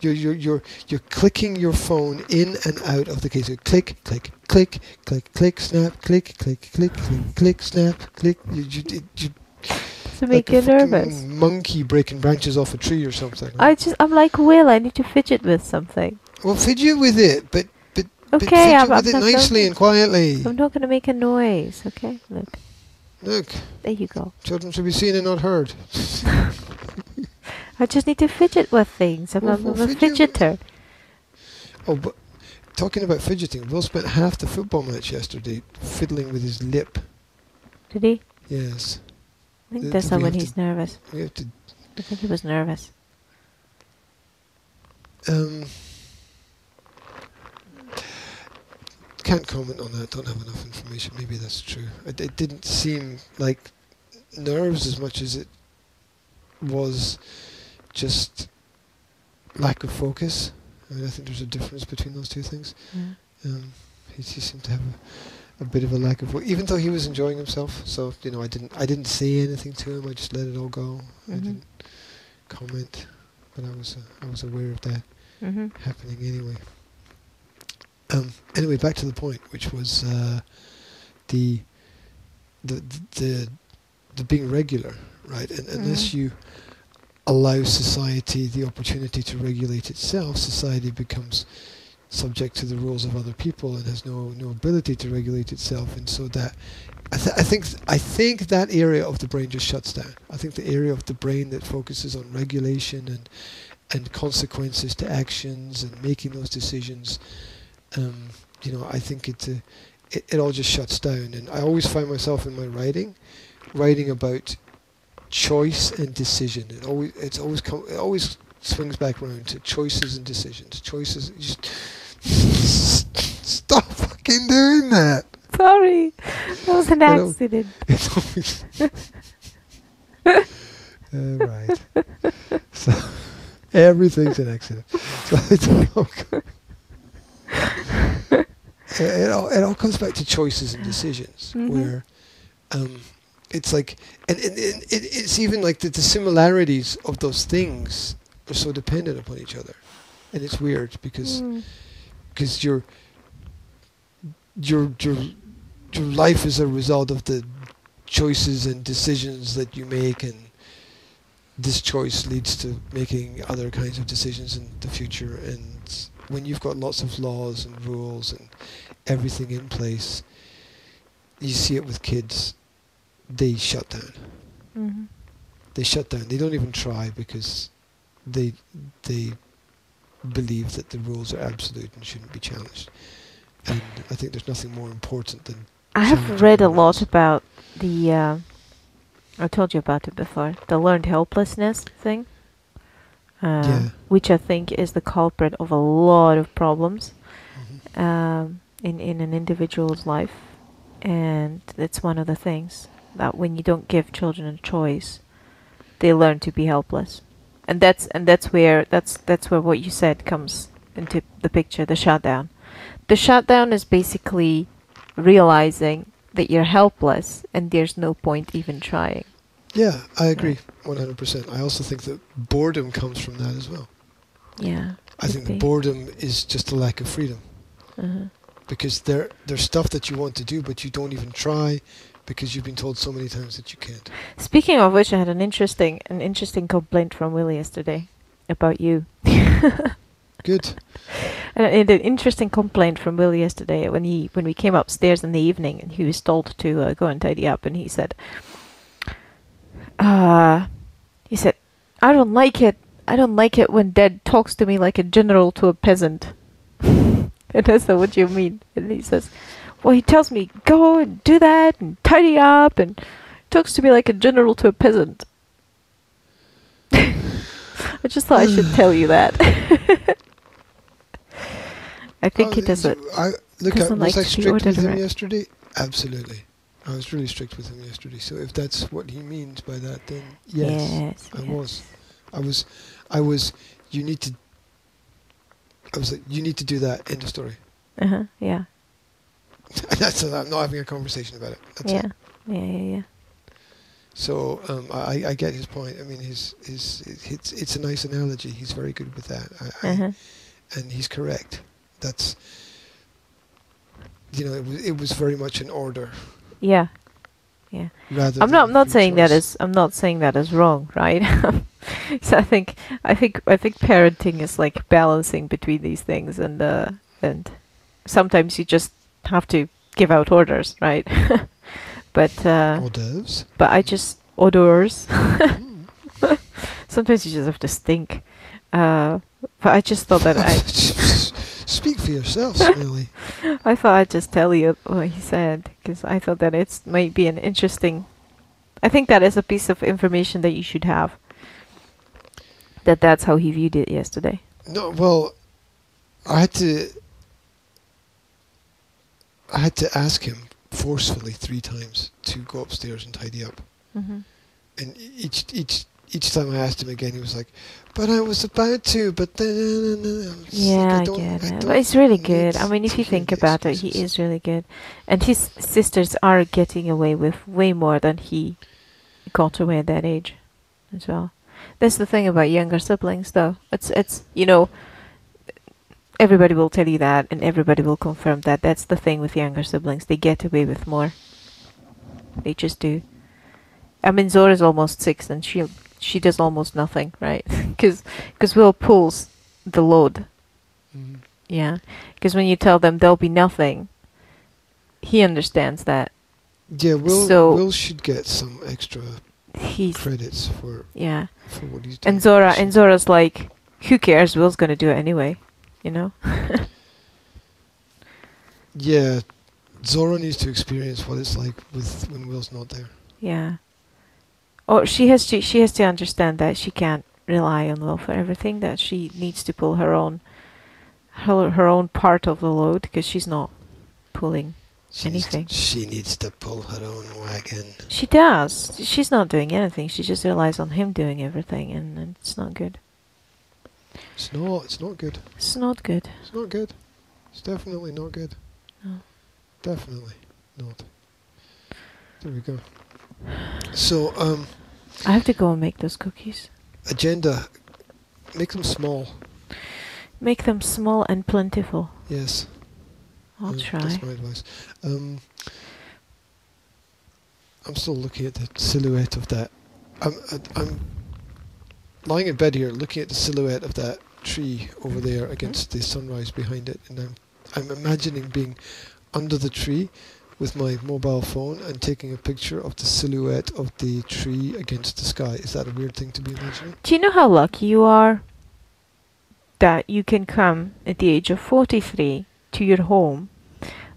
You're, you're, you're, you're clicking your phone in and out of the case. Click, click, click, click, click, snap, click, click, click, click, click, snap, click. You, you, you, To make like you a nervous. monkey breaking branches off a tree or something. I just I'm like Will. I need to fidget with something. well, fidget with it, but, but, but Okay, fidget I'm, I'm it nicely and quietly. I'm not gonna make a noise. Okay, look, Look, there you go. children should be seen and not heard. [LAUGHS] I just need to fidget with things. I'm, Well, I'm, well, a fidgeter. Oh, but talking about fidgeting, Will spent half the football match yesterday fiddling with his lip. Did he? Yes. I think that's not when he's to- nervous. We have to I think he was nervous. Um, can't comment on that. Don't have enough information. Maybe that's true. It, it didn't seem like nerves as much as it was just lack of focus. I, mean, I think there's a difference between those two things. Yeah. Um, he, he seemed to have a, a bit of a lack of, even though he was enjoying himself. So you know, I didn't, I didn't say anything to him. I just let it all go. I Mhm. didn't comment, but I was, uh, I was aware of that Mm-hmm. happening anyway. Um, anyway, back to the point, which was uh, the, the the the being regular, right? And unless Mhm. you allow society the opportunity to regulate itself, society becomes subject to the rules of other people and has no no ability to regulate itself, and so that. I, th- I think I think that area of the brain just shuts down. I think the area of the brain that focuses on regulation and and consequences to actions and making those decisions, um, you know, I think it, uh, it it all just shuts down. And I always find myself in my writing, writing about choice and decision. It always it's always com- it always swings back around to choices and decisions. Choices. Just [LAUGHS] stop fucking doing that. Sorry, that was an accident. [LAUGHS] It's always. [LAUGHS] uh, right. So everything's an accident. So it's all, co- it, all it all comes back to choices and decisions, Mhm. where um, It's like, and, and, and it, it's even like the, the similarities of those things are so dependent upon each other, and it's weird because Mm. because your your your your life is a result of the choices and decisions that you make and this choice leads to making other kinds of decisions in the future and when you've got lots of laws and rules and everything in place you see it with kids they shut down Mhm. they shut down they don't even try because they they believe that the rules are absolute and shouldn't be challenged and i think there's nothing more important than I have read a lot about the. Uh, I told you about it before. The learned helplessness thing. Uh, Yeah. Which I think is the culprit of a lot of problems Mhm. um, in in an individual's life, and it's one of the things that when you don't give children a choice, they learn to be helpless, and that's and that's where that's that's where what you said comes into the picture. The shutdown. The shutdown is basically realizing that you're helpless and there's no point even trying. Yeah i agree 100% i also think that boredom comes from that as well Yeah. i think the boredom is just a lack of freedom Uh-huh. because there there's stuff that you want to do but you don't even try because you've been told so many times that you can't Speaking of which, I had an interesting an interesting complaint from Willie yesterday about you. [LAUGHS] good And an interesting complaint from Willie yesterday when he when we came upstairs in the evening and he was told to uh, go and tidy up and he said, uh, he said, I don't like it. I don't like it when Dad talks to me like a general to a peasant. [LAUGHS] and I said, What do you mean? And he says, Well, he tells me go and do that and tidy up and talks to me like a general to a peasant. [LAUGHS] I just thought I should [SIGHS] tell you that. [LAUGHS] I think Oh, he does it. I, look, I, was like I strict with him around. yesterday? Absolutely. I was really strict with him yesterday. So if that's what he means by that, then yes, yes, I yes. was. I was. I was. You need to. I was like, you need to do that. End of story. Uh huh. Yeah. [LAUGHS] that's. I'm not having a conversation about it. That's yeah. it. Yeah. Yeah. Yeah. So um, I, I get his point. I mean, his, his, it's, it's a nice analogy. He's very good with that. I, I, Uh-huh. and he's correct. That's you know it was it was very much an order Yeah. Yeah. rather. I'm not. I'm not saying that is. I'm not saying that is wrong, right? [LAUGHS] so I think. I think. I think parenting is like balancing between these things, and uh, and sometimes you just have to give out orders, right? [LAUGHS] but uh, Orders. but I just orders. [LAUGHS] Mm. Sometimes you just have to stink. Uh, but I just thought that I. For yourself, [LAUGHS] Smelly. I thought I'd just tell you what he said because I thought that it might be an interesting. I think that is a piece of information that you should have. That that's how he viewed it yesterday. No, well, I had to. I had to ask him forcefully three times to go upstairs and tidy up, Mm-hmm. and each each each time I asked him again, he was like, "But I was about to, but then." I was like, Yeah, I, don't- get it. But it's really good. I mean, if you think about it, he is really good, and his sisters are getting away with way more than he got away at that age, as well. That's the thing about younger siblings, though. It's it's you know. Everybody will tell you that, and everybody will confirm that. That's the thing with younger siblings; they get away with more. They just do. I mean, Zora's almost six, and she she does almost nothing, right? [LAUGHS] Because Will pulls the load Mhm. yeah, because when you tell them there'll be nothing, he understands that Yeah, Will So- Will should get some extra credits for yeah. for what he's doing. And Zora and Zora's like, who cares? Will's gonna do it anyway, you know. [LAUGHS] Yeah, Zora needs to experience what it's like with when Will's not there. yeah. Or she has to she has to understand that she can't rely on Will for everything. That she needs to pull her own her her own part of the load because she's not pulling. She needs to- Anything. she needs to pull her own wagon. She does. She's not doing anything. She just relies on him doing everything, and, and it's not good. It's not. It's not good. It's not good. It's not good. It's definitely not good. No. Definitely not. There we go. So, um, I have to go and make those cookies. agenda, make them small. Make them small and plentiful. Yes. I'll uh, try. That's my advice. Um, I'm still looking at the silhouette of that. I'm, I'm lying in bed here, looking at the silhouette of that tree over there against the sunrise behind it, and I'm, I'm imagining being under the tree with my mobile phone and taking a picture of the silhouette of the tree against the sky. Is that a weird thing to be imagining? Do you know how lucky you are that you can come at the age of 43 to your home,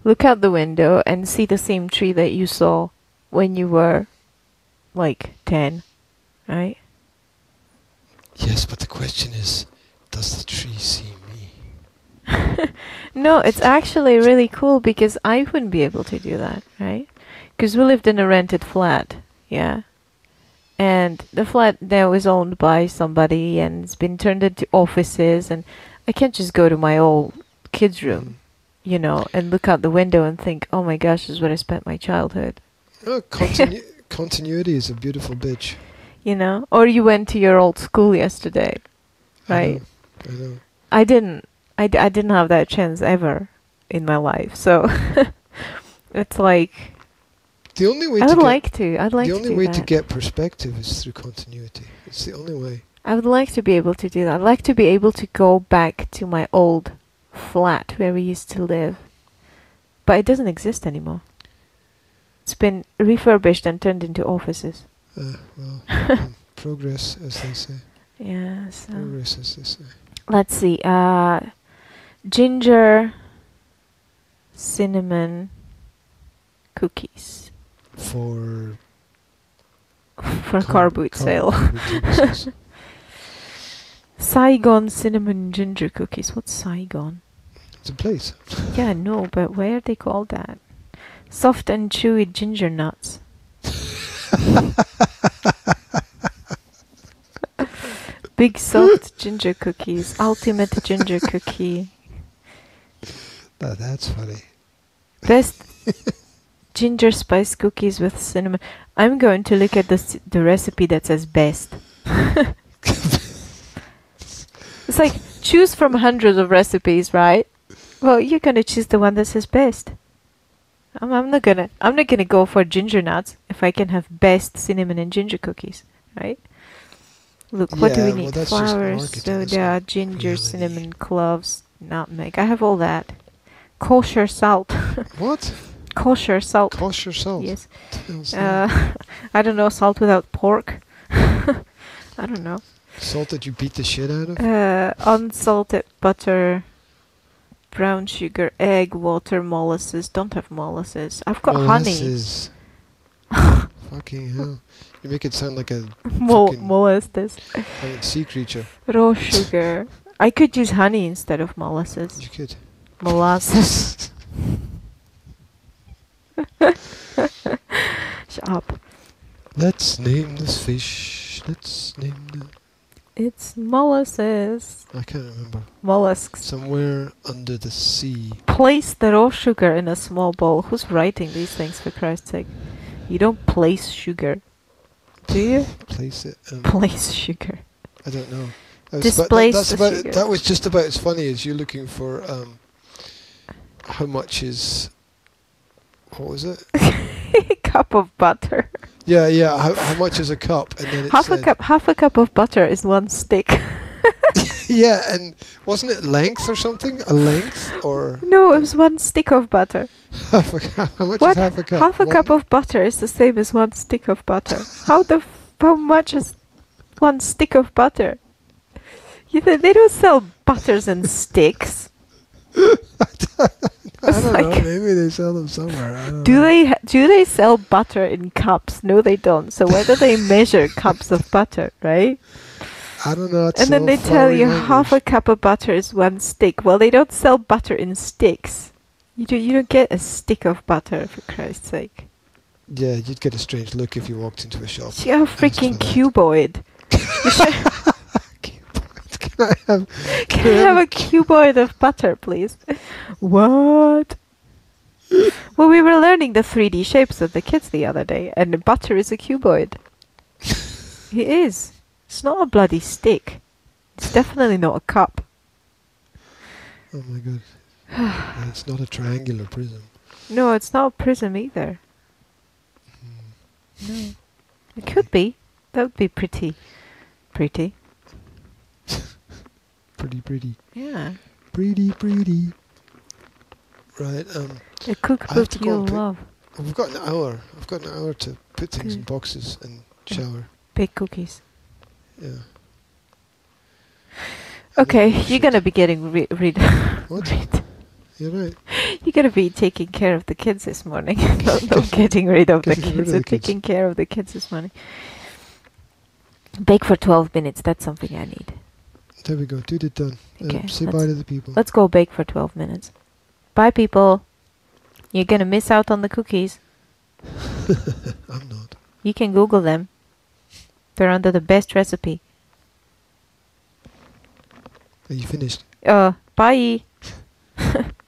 look out the window, and see the same tree that you saw when you were like 10, right? Yes, but the question is, does the tree see me? [LAUGHS] No, it's actually really cool because I wouldn't be able to do that, right? Because we lived in a rented flat, yeah. And the flat now is owned by somebody and it's been turned into offices, and I can't just go to my old kids' room, you know, and look out the window and think, oh my gosh, this is where I spent my childhood, Oh, continu- [LAUGHS] continuity is a beautiful bitch. you know? Or you went to your old school yesterday, I right? know, I know. I didn't. I, d- I didn't have that chance ever in my life. So [LAUGHS] it's like The only way I to would get like to. I'd like the to only do way that. to get perspective is through continuity. It's the only way. I would like to be able to do that. I'd like to be able to go back to my old flat where we used to live. But it doesn't exist anymore. It's been refurbished and turned into offices. Uh, well, um, [LAUGHS] progress, as they say. Yeah, so Progress, as they say. let's see. Uh ginger cinnamon cookies For for car boot car- sale. boot purposes. [LAUGHS] Saigon cinnamon ginger cookies. What's Saigon? it's a place. Yeah, no, but why are they called that? Soft and chewy ginger nuts. [LAUGHS] Big soft ginger cookies. Ultimate ginger cookie. That, that's funny. Best ginger spice cookies with cinnamon. I'm going to look at the the recipe that says best. [LAUGHS] it's like choose from hundreds of recipes, right? Well, you're gonna choose the one that says best. I'm, I'm not gonna I'm not gonna go for ginger nuts if I can have best cinnamon and ginger cookies, right? Look, what do we need? just Flowers, soda, ginger, reality. cinnamon, cloves, nutmeg. I have all that. Kosher salt. [LAUGHS] What? Kosher salt. Kosher salt. Yes. What the hell's that? Uh, [LAUGHS] I don't know, salt without pork. [LAUGHS] I don't know. Salt that you beat the shit out of? Uh, unsalted butter, brown sugar, egg, water, molasses. Don't have molasses. I've got honey. Molasses. Fucking hell. You make it sound like a. Mo- fucking- molasses. like a sea creature. Raw sugar. I could use honey instead of molasses. You could. Molasses. [LAUGHS] Shut up. Let's name this fish. Let's name the. It's molasses. I can't remember. Mollusks. Somewhere under the sea. Place the raw sugar in a small bowl. Who's writing these things for Christ's sake? You don't place sugar. Do you? Place it. Um, Place sugar. I don't know. That was about- Displace the about, that was just about as funny as you looking for um, how much is. What was it? [LAUGHS] cup of butter. Yeah, yeah. How, how much is a cup? And then half a cup. Half a cup of butter is one stick. [LAUGHS] [LAUGHS] Yeah, and wasn't it length or something? A length or no, it was one stick of butter. half a cup? How much What? is half a cup? Half a One- cup of butter is the same as one stick of butter. How the? F- how much is one stick of butter? You they don't sell butters and sticks? [LAUGHS] I don't know. Maybe they sell them somewhere. I don't Do know. they ha- do they sell butter in cups? No, they don't. So where do they measure cups of butter, right? I don't know. And then they tell you half a cup of butter is one stick. Well, they don't sell butter in sticks. You do, you don't get a stick of butter for Christ's sake. Yeah, you'd get a strange look if you walked into a shop. See how freaking cuboid. [LAUGHS] [LAUGHS] Can I have? [LAUGHS] Can I have a cuboid of butter, please? [LAUGHS] What? well, we were learning the 3D shapes of the kids the other day, and butter is a cuboid. it is. It's not a bloody stick. It's definitely not a cup. Oh my god. [SIGHS] It's not a triangular prism. No, it's not a prism either. Hmm. No. It could be. That would be pretty. Pretty. [LAUGHS] Pretty, pretty. Yeah. Pretty, pretty. Right, um, A I cookbook to go you'll and pick- love. we've got an hour. I've got an hour to put things in boxes and shower. Bake cookies. Yeah. [SIGHS] Okay, you're gonna be getting rid. rid [LAUGHS] What? rid- You're right. [LAUGHS] You're gonna be taking care of the kids this morning. not, not getting rid of the Getting rid kids, of the but kids. taking care of the kids this morning. Bake for 12 minutes. That's something I need. There we go. It done. Okay, um, say bye to the people. Let's go bake for 12 minutes. Bye, people. You're gonna miss out on the cookies. [LAUGHS] I'm not. You can Google them. They're under the best recipe. Are you finished? Uh, bye. [LAUGHS]